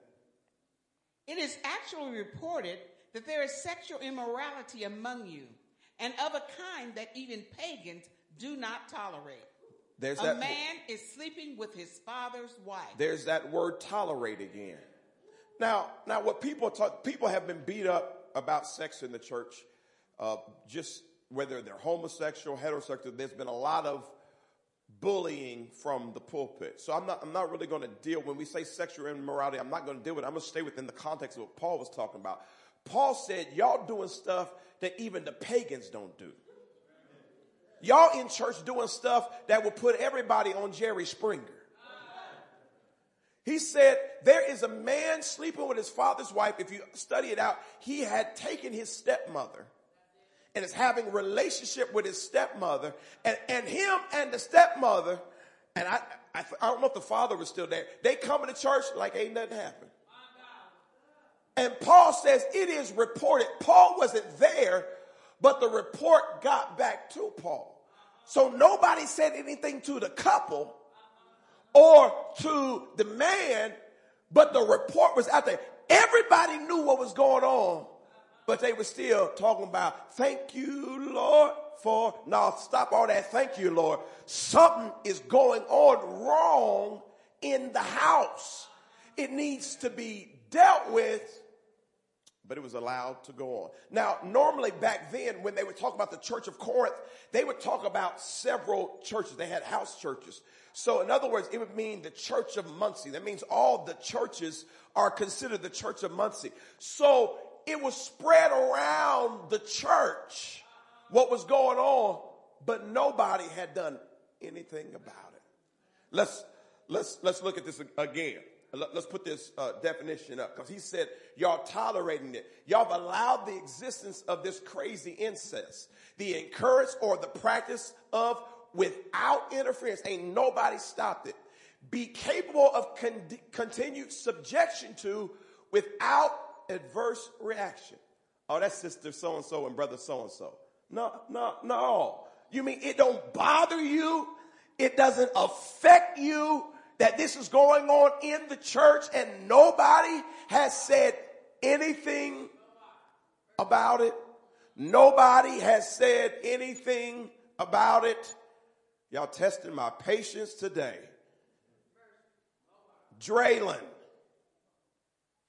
It is actually reported that there is sexual immorality among you, and of a kind that even pagans do not tolerate. There's a that, man is sleeping with his father's wife. There's that word tolerate again. Now, now what people talk, people have been beat up about sex in the church, uh, just whether they're homosexual, heterosexual. There's been a lot of bullying from the pulpit. So I'm not, I'm not really going to deal, when we say sexual immorality, I'm not going to deal with it. I'm going to stay within the context of what Paul was talking about. Paul said, y'all doing stuff that even the pagans don't do. Y'all in church doing stuff that will put everybody on Jerry Springer. He said, there is a man sleeping with his father's wife. If you study it out, he had taken his stepmother and is having relationship with his stepmother and, and him and the stepmother. And I, I, I don't know if the father was still there. They come to church like ain't nothing happened. And Paul says it is reported. Paul wasn't there, but the report got back to Paul. So nobody said anything to the couple or to the man, but the report was out there. Everybody knew what was going on, but they were still talking about, thank you, Lord, for, now stop all that, thank you, Lord. Something is going on wrong in the house. It needs to be dealt with but it was allowed to go on. Now, normally back then, when they would talk about the church of Corinth, they would talk about several churches. They had house churches. So, in other words, it would mean the church of Muncie. That means all the churches are considered the church of Muncie. So, it was spread around the church what was going on, but nobody had done anything about it. Let's, let's, let's look at this again. Let- Let's put this uh, definition up because he said, Y'all tolerating it. Y'all have allowed the existence of this crazy incest, the encourage or the practice of without interference. Ain't nobody stopped it. Be capable of con- continued subjection to without adverse reaction. Oh, that's sister so and so and brother so and so. No, no, no. You mean it don't bother you? It doesn't affect you that this is going on in the church and nobody has said anything about it. Nobody has said anything about it. Y'all testing my patience today. Draylon.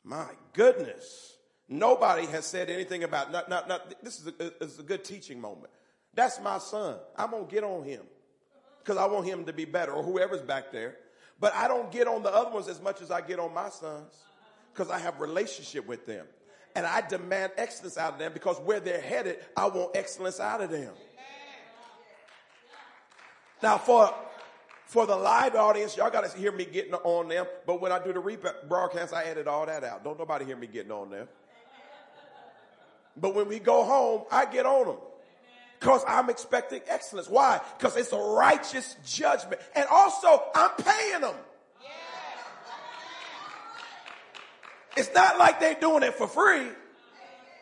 My goodness. Nobody has said anything about not, not, not, this is a, this is a good teaching moment. That's my son. I'm going to get on him because I want him to be better or whoever's back there. But I don't get on the other ones as much as I get on my sons because I have relationship with them. And I demand excellence out of them because where they're headed, I want excellence out of them. Now for for the live audience, y'all got to hear me getting on them. But when I do the rebroadcast, I edit all that out. Don't nobody hear me getting on them. But when we go home, I get on them. Because I'm expecting excellence. Why? Because it's a righteous judgment. And also, I'm paying them. It's not like they're doing it for free.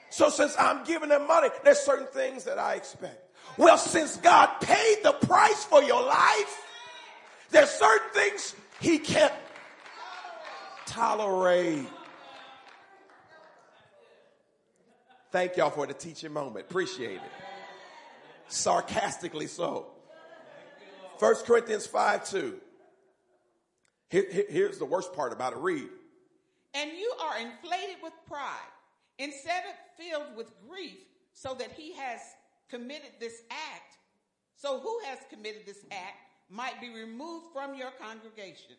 So since I'm giving them money, there's certain things that I expect. Well, since God paid the price for your life, there's certain things he can't tolerate. Thank y'all for the teaching moment. Appreciate it. Sarcastically so. 1 Corinthians 5 2. Here- here- here's the worst part about it. Read. And you are inflated with pride, instead of filled with grief, so that he has committed this act. So who has committed this act might be removed from your congregation.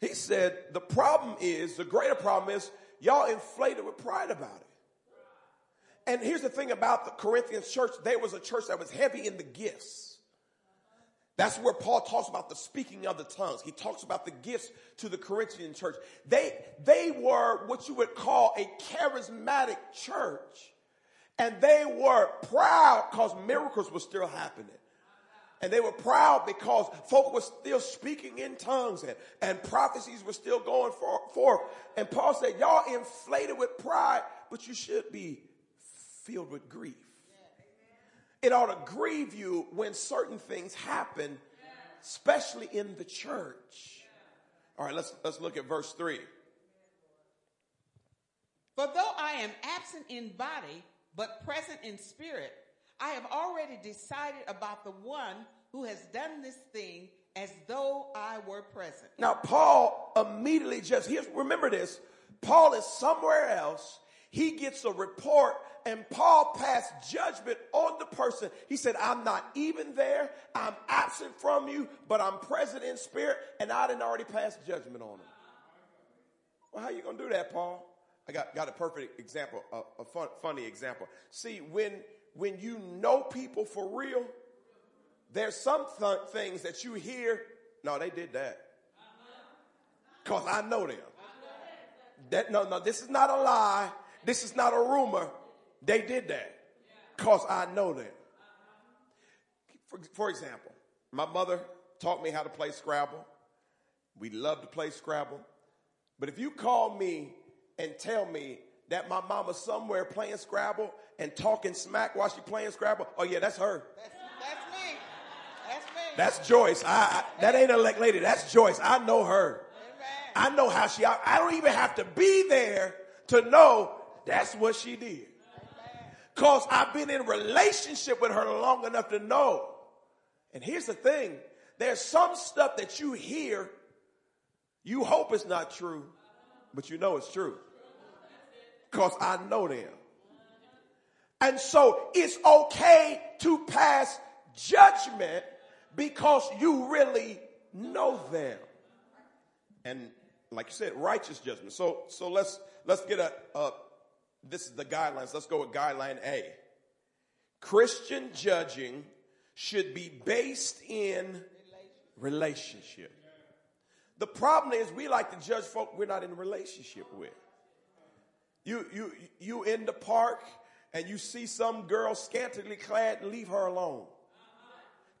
He said, the problem is, the greater problem is, y'all inflated with pride about it. And here's the thing about the Corinthians church, there was a church that was heavy in the gifts. That's where Paul talks about the speaking of the tongues. He talks about the gifts to the Corinthian church. They, they were what you would call a charismatic church. And they were proud because miracles were still happening. And they were proud because folk were still speaking in tongues and, and prophecies were still going for, forth. And Paul said, y'all inflated with pride, but you should be filled with grief. It ought to grieve you when certain things happen, especially in the church. All right, let's, let's look at verse three. For though I am absent in body, but present in spirit, I have already decided about the one who has done this thing as though I were present. Now, Paul immediately just, here's, remember this, Paul is somewhere else. He gets a report and Paul passed judgment on the person. He said, I'm not even there. I'm absent from you, but I'm present in spirit and I didn't already pass judgment on him. Well, how you going to do that, Paul? I got, got a perfect example, a, a fun, funny example. See, when, when you know people for real, there's some th- things that you hear. No, they did that. Cause I know them. That, no, no, this is not a lie. This is not a rumor. They did that. Cause I know them. For, for example, my mother taught me how to play Scrabble. We love to play Scrabble. But if you call me and tell me that my mama's somewhere playing Scrabble and talking smack while she playing Scrabble, oh yeah, that's her. That's, that's me. That's me. That's Joyce. I, I, that ain't a lady. That's Joyce. I know her. Amen. I know how she, I, I don't even have to be there to know that's what she did. Cause I've been in relationship with her long enough to know. And here's the thing. There's some stuff that you hear, you hope it's not true, but you know it's true. Cause I know them. And so it's okay to pass judgment because you really know them. And like you said, righteous judgment. So, so let's, let's get a, a this is the guidelines. Let's go with guideline A. Christian judging should be based in relationship. The problem is we like to judge folk we're not in a relationship with. You, you, you in the park and you see some girl scantily clad and leave her alone.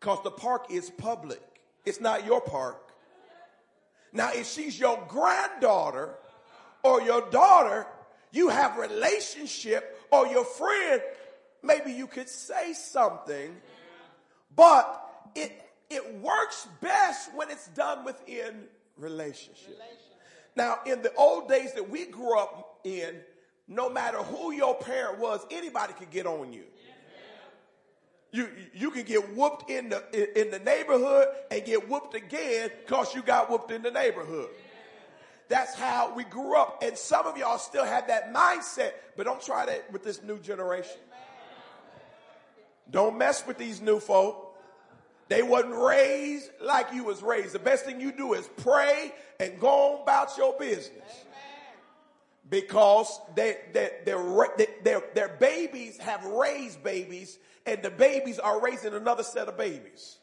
Cause the park is public. It's not your park. Now, if she's your granddaughter or your daughter, you have relationship or your friend, maybe you could say something, but it, it works best when it's done within relationship. Now, in the old days that we grew up in, no matter who your parent was, anybody could get on you. You, you can get whooped in the, in the neighborhood and get whooped again because you got whooped in the neighborhood. That's how we grew up. And some of y'all still have that mindset, but don't try that with this new generation. Don't mess with these new folk. They wasn't raised like you was raised. The best thing you do is pray and go on about your business. Because they, they, they, their, their babies have raised babies and the babies are raising another set of babies.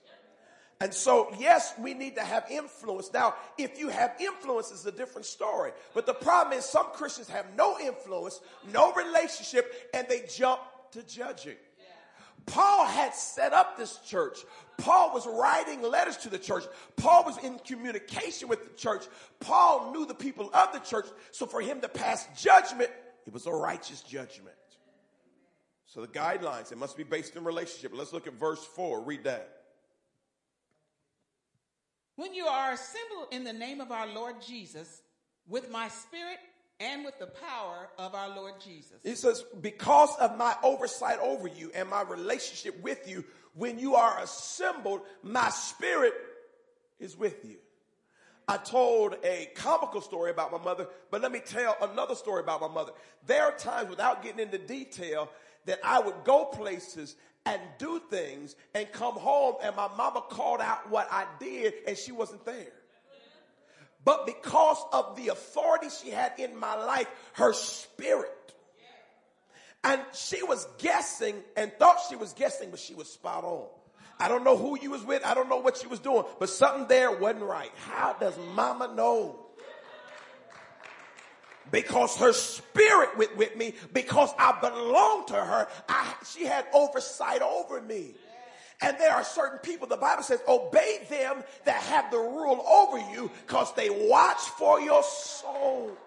And so, yes, we need to have influence. Now, if you have influence, it's a different story. But the problem is some Christians have no influence, no relationship, and they jump to judging. Paul had set up this church. Paul was writing letters to the church. Paul was in communication with the church. Paul knew the people of the church. So for him to pass judgment, it was a righteous judgment. So the guidelines, it must be based in relationship. Let's look at verse 4. Read that. When you are assembled in the name of our Lord Jesus, with my spirit and with the power of our Lord Jesus. He says, because of my oversight over you and my relationship with you, when you are assembled, my spirit is with you. I told a comical story about my mother, but let me tell another story about my mother. There are times without getting into detail that I would go places and do things and come home and my mama called out what I did and she wasn't there. But because of the authority she had in my life, her spirit. And she was guessing and thought she was guessing, but she was spot on. I don't know who you was with. I don't know what she was doing, but something there wasn't right. How does mama know? Because her spirit with, with me, because I belong to her, I, she had oversight over me. And there are certain people, the Bible says, obey them that have the rule over you because they watch for your souls.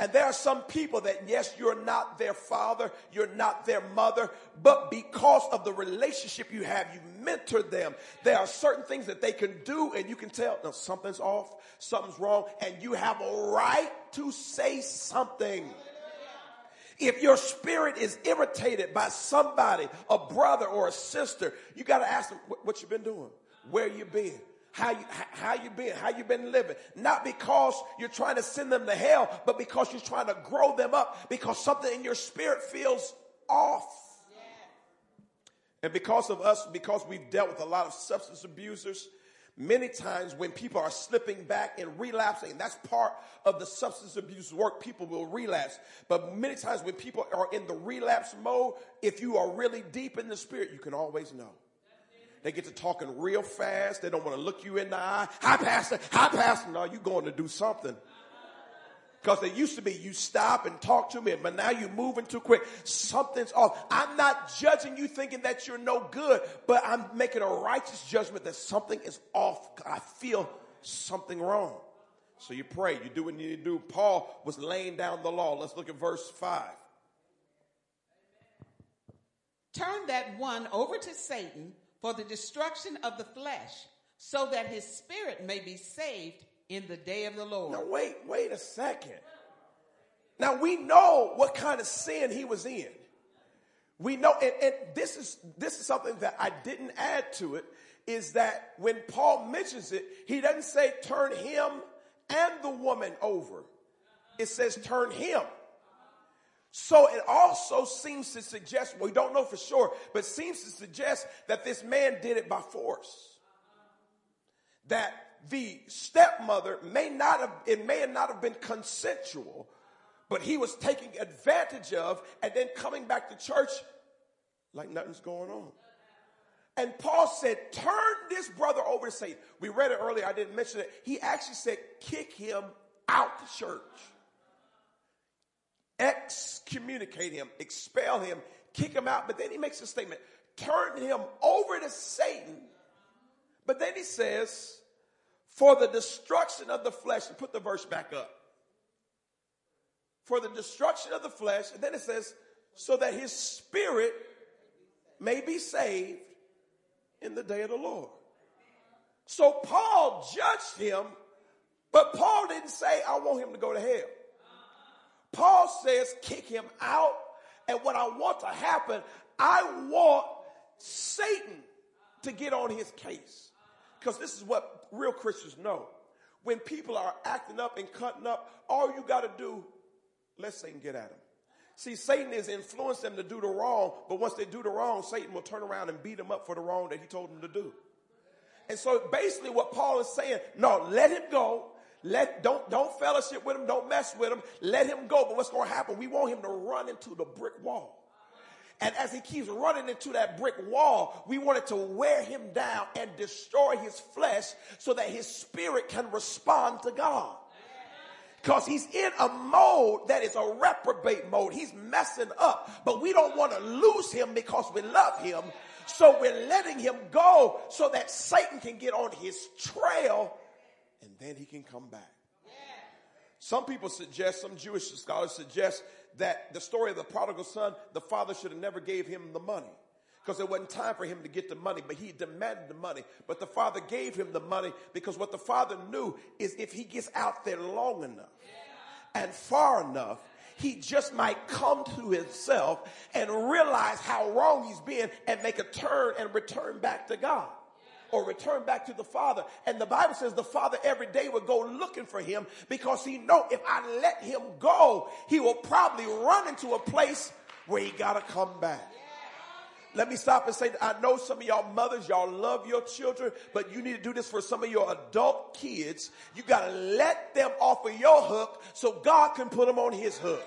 And there are some people that, yes, you're not their father, you're not their mother, but because of the relationship you have, you mentor them. There are certain things that they can do and you can tell, no, something's off, something's wrong, and you have a right to say something. If your spirit is irritated by somebody, a brother or a sister, you got to ask them what, you've been doing, where you've been, how you how you been, how you been living. Not because you're trying to send them to hell, but because you're trying to grow them up. Because something in your spirit feels off. And because of us, because we've dealt with a lot of substance abusers, Many times when people are slipping back and relapsing, that's part of the substance abuse work, people will relapse. But many times when people are in the relapse mode, if you are really deep in the spirit, you can always know. They get to talking real fast. They don't want to look you in the eye. Hi, Pastor. Hi, Pastor. No, you're going to do something. Because it used to be you stop and talk to me, but now you're moving too quick. Something's off. I'm not judging you thinking that you're no good, but I'm making a righteous judgment that something is off. I feel something wrong. So you pray, you do what you need to do. Paul was laying down the law. Let's look at verse 5. Turn that one over to Satan for the destruction of the flesh, so that his spirit may be saved in the day of the Lord. Now, wait, wait a second. Now, we know what kind of sin he was in. We know, and, and this is this is something that I didn't add to it, is that when Paul mentions it, he doesn't say turn him and the woman over. It says turn him. So it also seems to suggest, we don't know for sure, but seems to suggest that this man did it by force. That the stepmother may not have, it may not have been consensual, but he was taking advantage of and then coming back to church like nothing's going on. And Paul said, turn this brother over to Satan. We read it earlier. I didn't mention it. He actually said, kick him out the church. Excommunicate him, expel him, kick him out. But then he makes a statement, turn him over to Satan. But then he says, for the destruction of the flesh, put the verse back up. For the destruction of the flesh, and then it says, so that his spirit may be saved in the day of the Lord. So Paul judged him, but Paul didn't say, I want him to go to hell. Paul says, kick him out. And what I want to happen, I want Satan to get on his case. Because this is what real Christians know. When people are acting up and cutting up, all you got to do, let Satan get at them. See, Satan has influenced them to do the wrong, but once they do the wrong, Satan will turn around and beat them up for the wrong that he told them to do. And so basically what Paul is saying, no, let him go. Let, don't, don't fellowship with him. Don't mess with him. Let him go. But what's going to happen? We want him to run into the brick wall. And as he keeps running into that brick wall, we want it to wear him down and destroy his flesh so that his spirit can respond to God because he's in a mode that is a reprobate mode. He's messing up, but we don't want to lose him because we love him. So we're letting him go so that Satan can get on his trail and then he can come back. Some people suggest, some Jewish scholars suggest that the story of the prodigal son, the father should have never gave him the money because it wasn't time for him to get the money, but he demanded the money. But the father gave him the money because what the father knew is if he gets out there long enough and far enough, he just might come to himself and realize how wrong he's been and make a turn and return back to God or return back to the father. And the Bible says the father every day would go looking for him because he know if I let him go, he will probably run into a place where he got to come back. Let me stop and say, I know some of y'all mothers, y'all love your children, but you need to do this for some of your adult kids. You got to let them off of your hook so God can put them on his hook.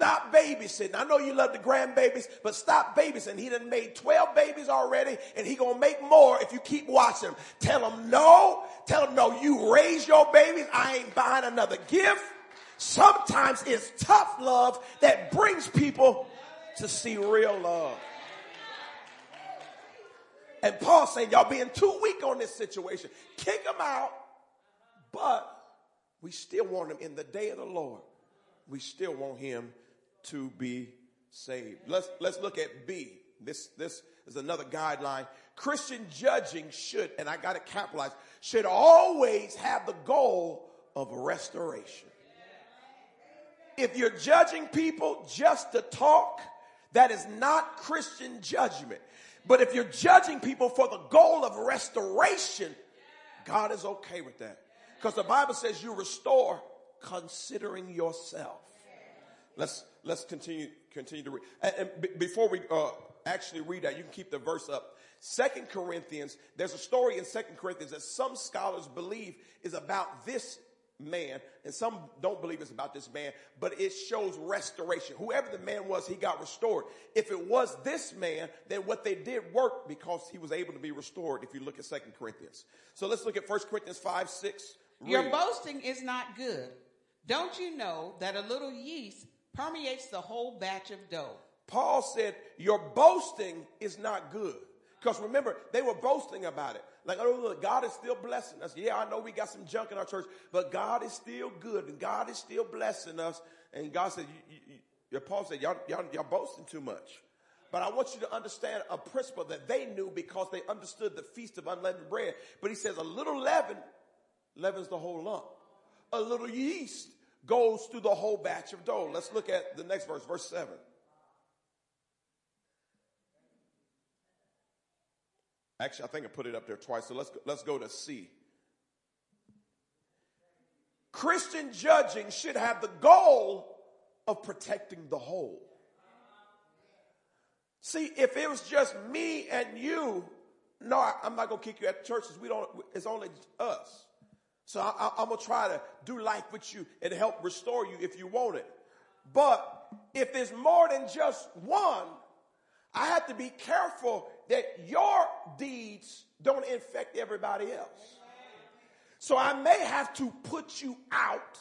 Stop babysitting. I know you love the grandbabies, but stop babysitting. He done made 12 babies already and he gonna make more if you keep watching Tell him no. Tell him no, you raise your babies. I ain't buying another gift. Sometimes it's tough love that brings people to see real love. And Paul saying, y'all being too weak on this situation. Kick them out, but we still want him in the day of the Lord. We still want him to be saved. Let's, let's look at B. This, this is another guideline. Christian judging should, and I got to capitalize, should always have the goal of restoration. If you're judging people just to talk, that is not Christian judgment. But if you're judging people for the goal of restoration, God is okay with that. Because the Bible says you restore considering yourself. Let's, let's continue, continue to read. And, and b- before we uh, actually read that, you can keep the verse up. Second Corinthians, there's a story in Second Corinthians that some scholars believe is about this man, and some don't believe it's about this man, but it shows restoration. Whoever the man was, he got restored. If it was this man, then what they did worked because he was able to be restored if you look at Second Corinthians. So let's look at First Corinthians 5, 6. Read. Your boasting is not good. Don't you know that a little yeast permeates the whole batch of dough? Paul said, Your boasting is not good. Because remember, they were boasting about it. Like, oh, look, God is still blessing us. Yeah, I know we got some junk in our church, but God is still good and God is still blessing us. And God said, you, you, you, Paul said, y'all, y'all, y'all boasting too much. But I want you to understand a principle that they knew because they understood the feast of unleavened bread. But he says a little leaven leavens the whole lump. A little yeast goes through the whole batch of dough. Let's look at the next verse, verse 7. Actually, I think I put it up there twice. So let's let's go to C. Christian judging should have the goal of protecting the whole. See, if it was just me and you, no, I, am not gonna kick you out at churches. We don't. It's only us. So I, am gonna try to do life with you and help restore you if you want it. But if there's more than just one, I have to be careful that your deeds don't infect everybody else. So I may have to put you out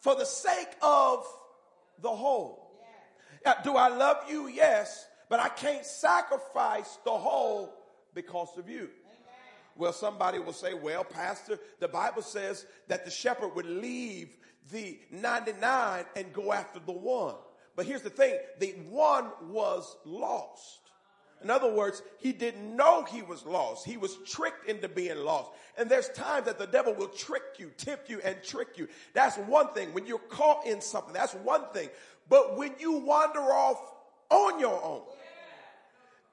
for the sake of the whole. Do I love you? Yes, but I can't sacrifice the whole because of you. Well, somebody will say, well, Pastor, the Bible says that the shepherd would leave the 99 and go after the one. But here's the thing the one was lost. In other words, he didn't know he was lost. He was tricked into being lost. And there's times that the devil will trick you, tempt you, and trick you. That's one thing. When you're caught in something, that's one thing. But when you wander off on your own,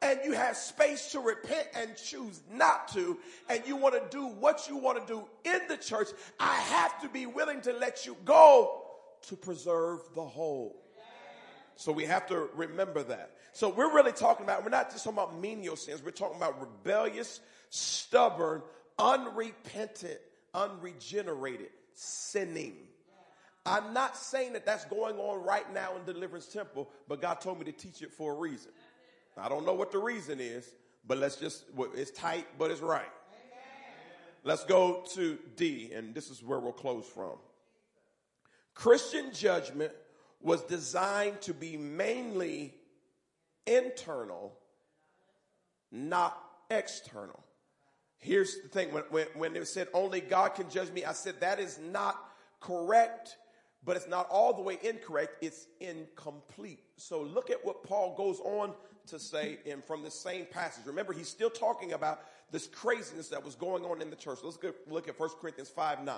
and you have space to repent and choose not to, and you want to do what you want to do in the church, I have to be willing to let you go to preserve the whole. So we have to remember that. So we're really talking about, we're not just talking about menial sins, we're talking about rebellious, stubborn, unrepentant, unregenerated sinning. I'm not saying that that's going on right now in Deliverance Temple, but God told me to teach it for a reason. I don't know what the reason is, but let's just, it's tight, but it's right. Let's go to D, and this is where we'll close from. Christian judgment was designed to be mainly internal, not external. Here's the thing when, when, when it said only God can judge me, I said that is not correct, but it's not all the way incorrect, it's incomplete. So look at what Paul goes on to say in from the same passage. Remember, he's still talking about this craziness that was going on in the church. Let's go look at 1 Corinthians 5 9.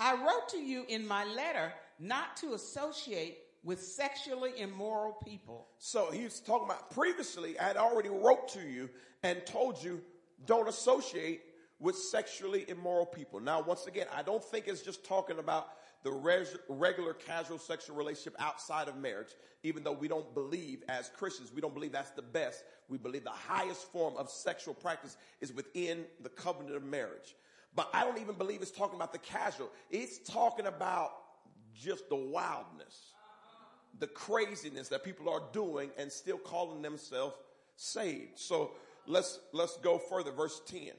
I wrote to you in my letter not to associate with sexually immoral people. So he's talking about previously, I had already wrote to you and told you don't associate with sexually immoral people. Now, once again, I don't think it's just talking about the res- regular casual sexual relationship outside of marriage, even though we don't believe as Christians, we don't believe that's the best. We believe the highest form of sexual practice is within the covenant of marriage. But I don't even believe it's talking about the casual. It's talking about just the wildness, the craziness that people are doing and still calling themselves saved. So let's, let's go further. Verse 10.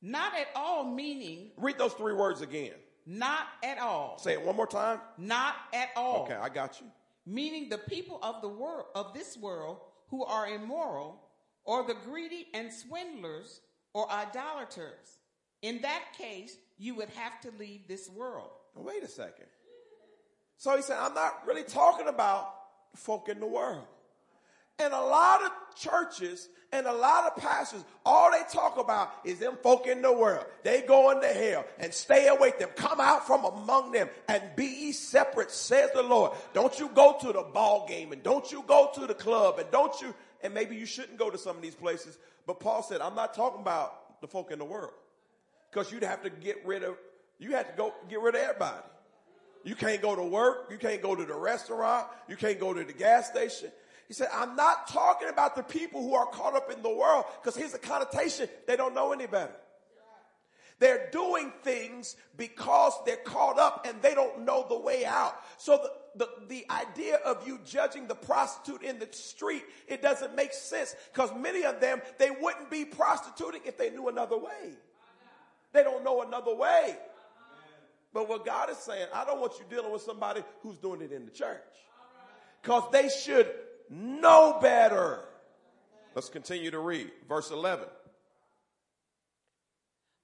Not at all meaning. Read those three words again. Not at all. Say it one more time. Not at all. Okay, I got you. Meaning the people of the world of this world who are immoral, or the greedy and swindlers, or idolaters. In that case, you would have to leave this world. Wait a second. So he said, I'm not really talking about folk in the world. And a lot of churches and a lot of pastors, all they talk about is them folk in the world. They go into hell and stay away them. Come out from among them and be separate, says the Lord. Don't you go to the ball game and don't you go to the club and don't you, and maybe you shouldn't go to some of these places. But Paul said, I'm not talking about the folk in the world. Cause you'd have to get rid of, you have to go get rid of everybody. You can't go to work. You can't go to the restaurant. You can't go to the gas station. He said, I'm not talking about the people who are caught up in the world because here's the connotation. They don't know any better. They're doing things because they're caught up and they don't know the way out. So the, the, the idea of you judging the prostitute in the street, it doesn't make sense because many of them, they wouldn't be prostituting if they knew another way. They don't know another way. But what God is saying, I don't want you dealing with somebody who's doing it in the church. Because they should know better. Let's continue to read. Verse 11.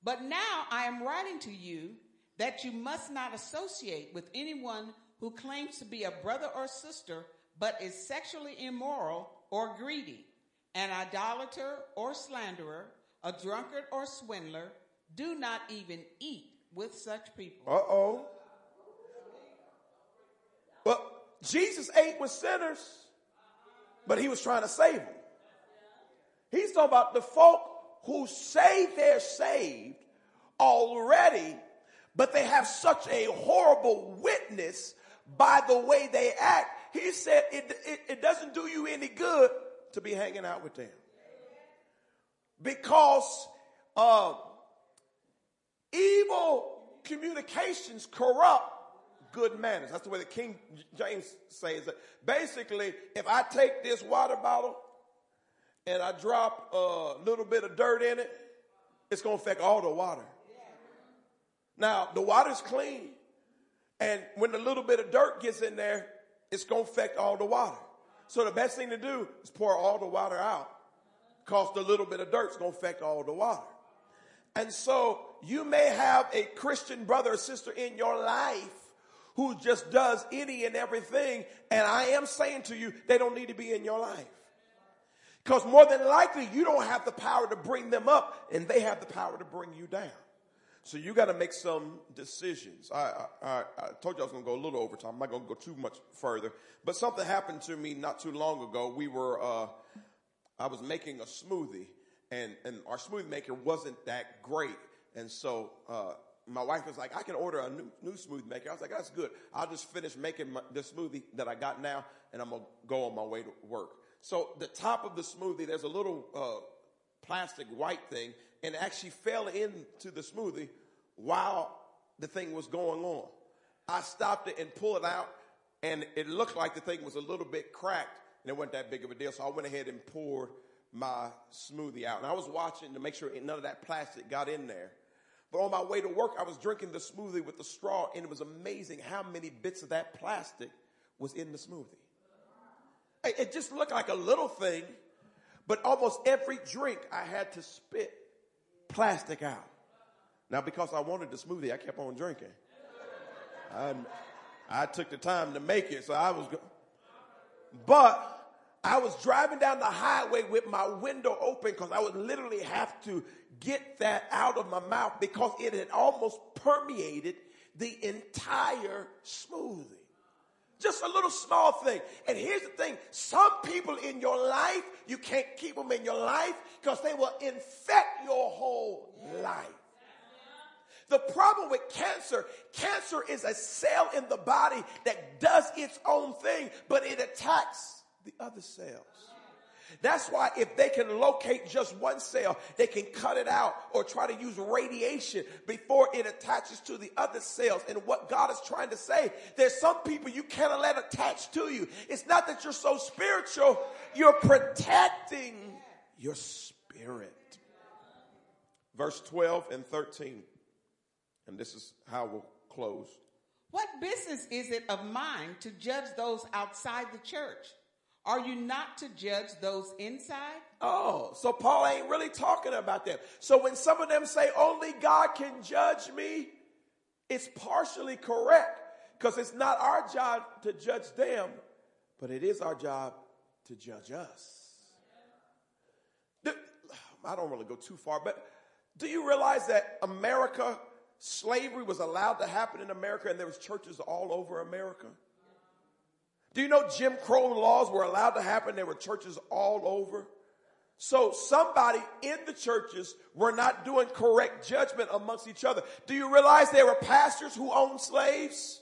But now I am writing to you that you must not associate with anyone who claims to be a brother or sister, but is sexually immoral or greedy, an idolater or slanderer, a drunkard or swindler. Do not even eat with such people. Uh oh. But Jesus ate with sinners but he was trying to save them. He's talking about the folk who say they're saved already, but they have such a horrible witness by the way they act. He said it, it, it doesn't do you any good to be hanging out with them. Because uh, evil communications corrupt good manners. That's the way the King James says it. Basically, if I take this water bottle and I drop a little bit of dirt in it, it's going to affect all the water. Now, the water's clean. And when the little bit of dirt gets in there, it's going to affect all the water. So the best thing to do is pour all the water out because the little bit of dirt's going to affect all the water. And so you may have a Christian brother or sister in your life who just does any and everything. And I am saying to you, they don't need to be in your life. Because more than likely, you don't have the power to bring them up and they have the power to bring you down. So you got to make some decisions. I, I, I, told you I was going to go a little over time. I'm not going to go too much further. But something happened to me not too long ago. We were, uh, I was making a smoothie and, and our smoothie maker wasn't that great. And so, uh, my wife was like, I can order a new, new smoothie maker. I was like, that's good. I'll just finish making my, the smoothie that I got now and I'm going to go on my way to work. So the top of the smoothie, there's a little, uh, plastic white thing and actually fell into the smoothie while the thing was going on. I stopped it and pulled it out and it looked like the thing was a little bit cracked and it wasn't that big of a deal. So I went ahead and poured my smoothie out and I was watching to make sure none of that plastic got in there. But on my way to work, I was drinking the smoothie with the straw, and it was amazing how many bits of that plastic was in the smoothie. It just looked like a little thing, but almost every drink I had to spit plastic out. Now, because I wanted the smoothie, I kept on drinking. I, I took the time to make it, so I was. Go- but I was driving down the highway with my window open because I would literally have to get that out of my mouth because it had almost permeated the entire smoothie. Just a little small thing. And here's the thing. Some people in your life, you can't keep them in your life because they will infect your whole life. The problem with cancer, cancer is a cell in the body that does its own thing, but it attacks the other cells. That's why if they can locate just one cell, they can cut it out or try to use radiation before it attaches to the other cells. And what God is trying to say, there's some people you cannot let attach to you. It's not that you're so spiritual, you're protecting your spirit. Verse 12 and 13. And this is how we'll close. What business is it of mine to judge those outside the church? Are you not to judge those inside? Oh, so Paul ain't really talking about them. So when some of them say only God can judge me, it's partially correct because it's not our job to judge them, but it is our job to judge us. I don't really go too far, but do you realize that America, slavery was allowed to happen in America and there was churches all over America? Do you know Jim Crow laws were allowed to happen? There were churches all over. So somebody in the churches were not doing correct judgment amongst each other. Do you realize there were pastors who owned slaves?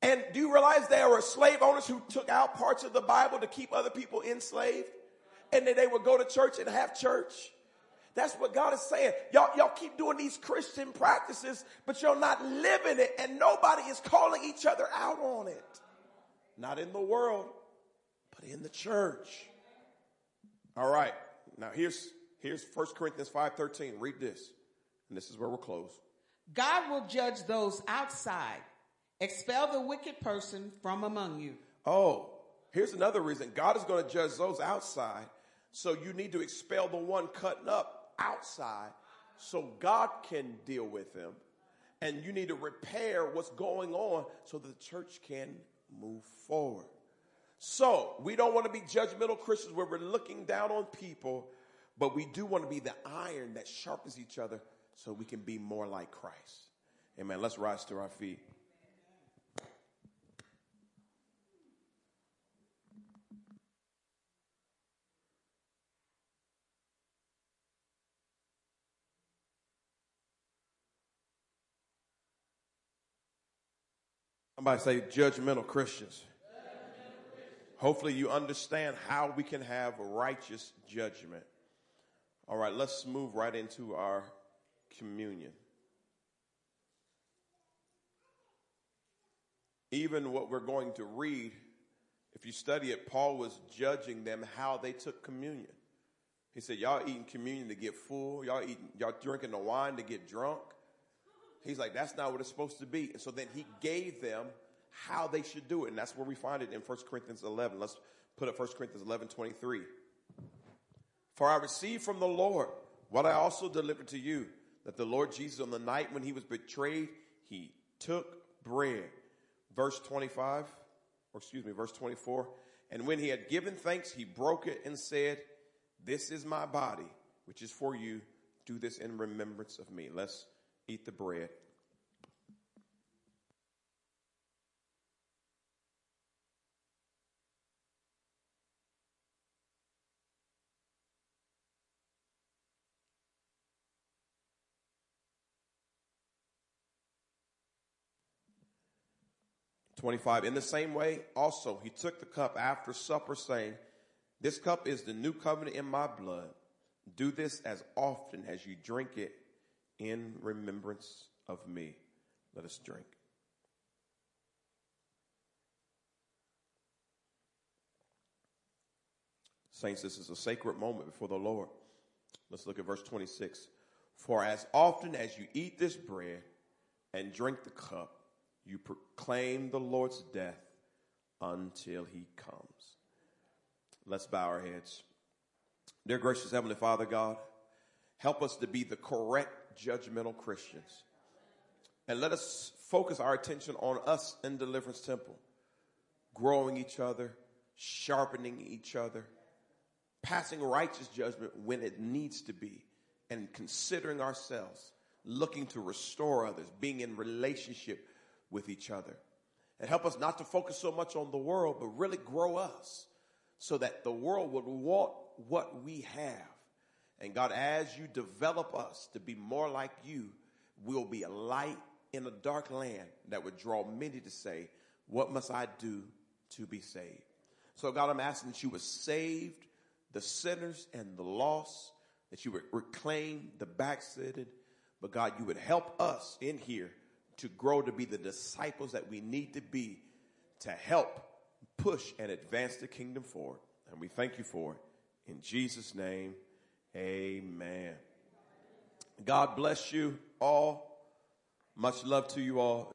And do you realize there were slave owners who took out parts of the Bible to keep other people enslaved? And then they would go to church and have church. That's what God is saying. Y'all, y'all keep doing these Christian practices, but you're not living it, and nobody is calling each other out on it. Not in the world, but in the church. All right. Now here's here's 1 Corinthians 5:13. Read this. And this is where we'll close. God will judge those outside. Expel the wicked person from among you. Oh, here's another reason. God is going to judge those outside. So you need to expel the one cutting up outside so God can deal with them. And you need to repair what's going on so the church can move forward. So we don't want to be judgmental Christians where we're looking down on people, but we do want to be the iron that sharpens each other so we can be more like Christ. Amen. Let's rise to our feet. i say. Judgmental Christians. Hopefully, you understand how we can have righteous judgment. All right, let's move right into our communion. Even what we're going to read, if you study it, Paul was judging them how they took communion. He said, Y'all eating communion to get full, y'all eating, y'all drinking the wine to get drunk. He's like, that's not what it's supposed to be. And so then he gave them how they should do it. And that's where we find it in 1 Corinthians 11. Let's put up 1 Corinthians 11, 23. For I received from the Lord what I also delivered to you, that the Lord Jesus on the night when he was betrayed, he took bread. Verse 25, or excuse me, verse 24. And when he had given thanks, he broke it and said, This is my body, which is for you. Do this in remembrance of me. Let's eat the bread. 25. In the same way, also, he took the cup after supper, saying, This cup is the new covenant in my blood. Do this as often as you drink it in remembrance of me. Let us drink. Saints, this is a sacred moment before the Lord. Let's look at verse 26. For as often as you eat this bread and drink the cup, you proclaim the Lord's death until he comes. Let's bow our heads. Dear gracious Heavenly Father God, help us to be the correct judgmental Christians. And let us focus our attention on us in Deliverance Temple, growing each other, sharpening each other, passing righteous judgment when it needs to be, and considering ourselves, looking to restore others, being in relationship with each other. And help us not to focus so much on the world, but really grow us so that the world would want what we have. And God, as you develop us to be more like you, we'll be a light in a dark land that would draw many to say, What must I do to be saved? So, God, I'm asking that you would save the sinners and the lost, that you would reclaim the backslidden, but God, you would help us in here to grow to be the disciples that we need to be to help push and advance the kingdom forward. And we thank you for it. In Jesus' name, amen. God bless you all. Much love to you all.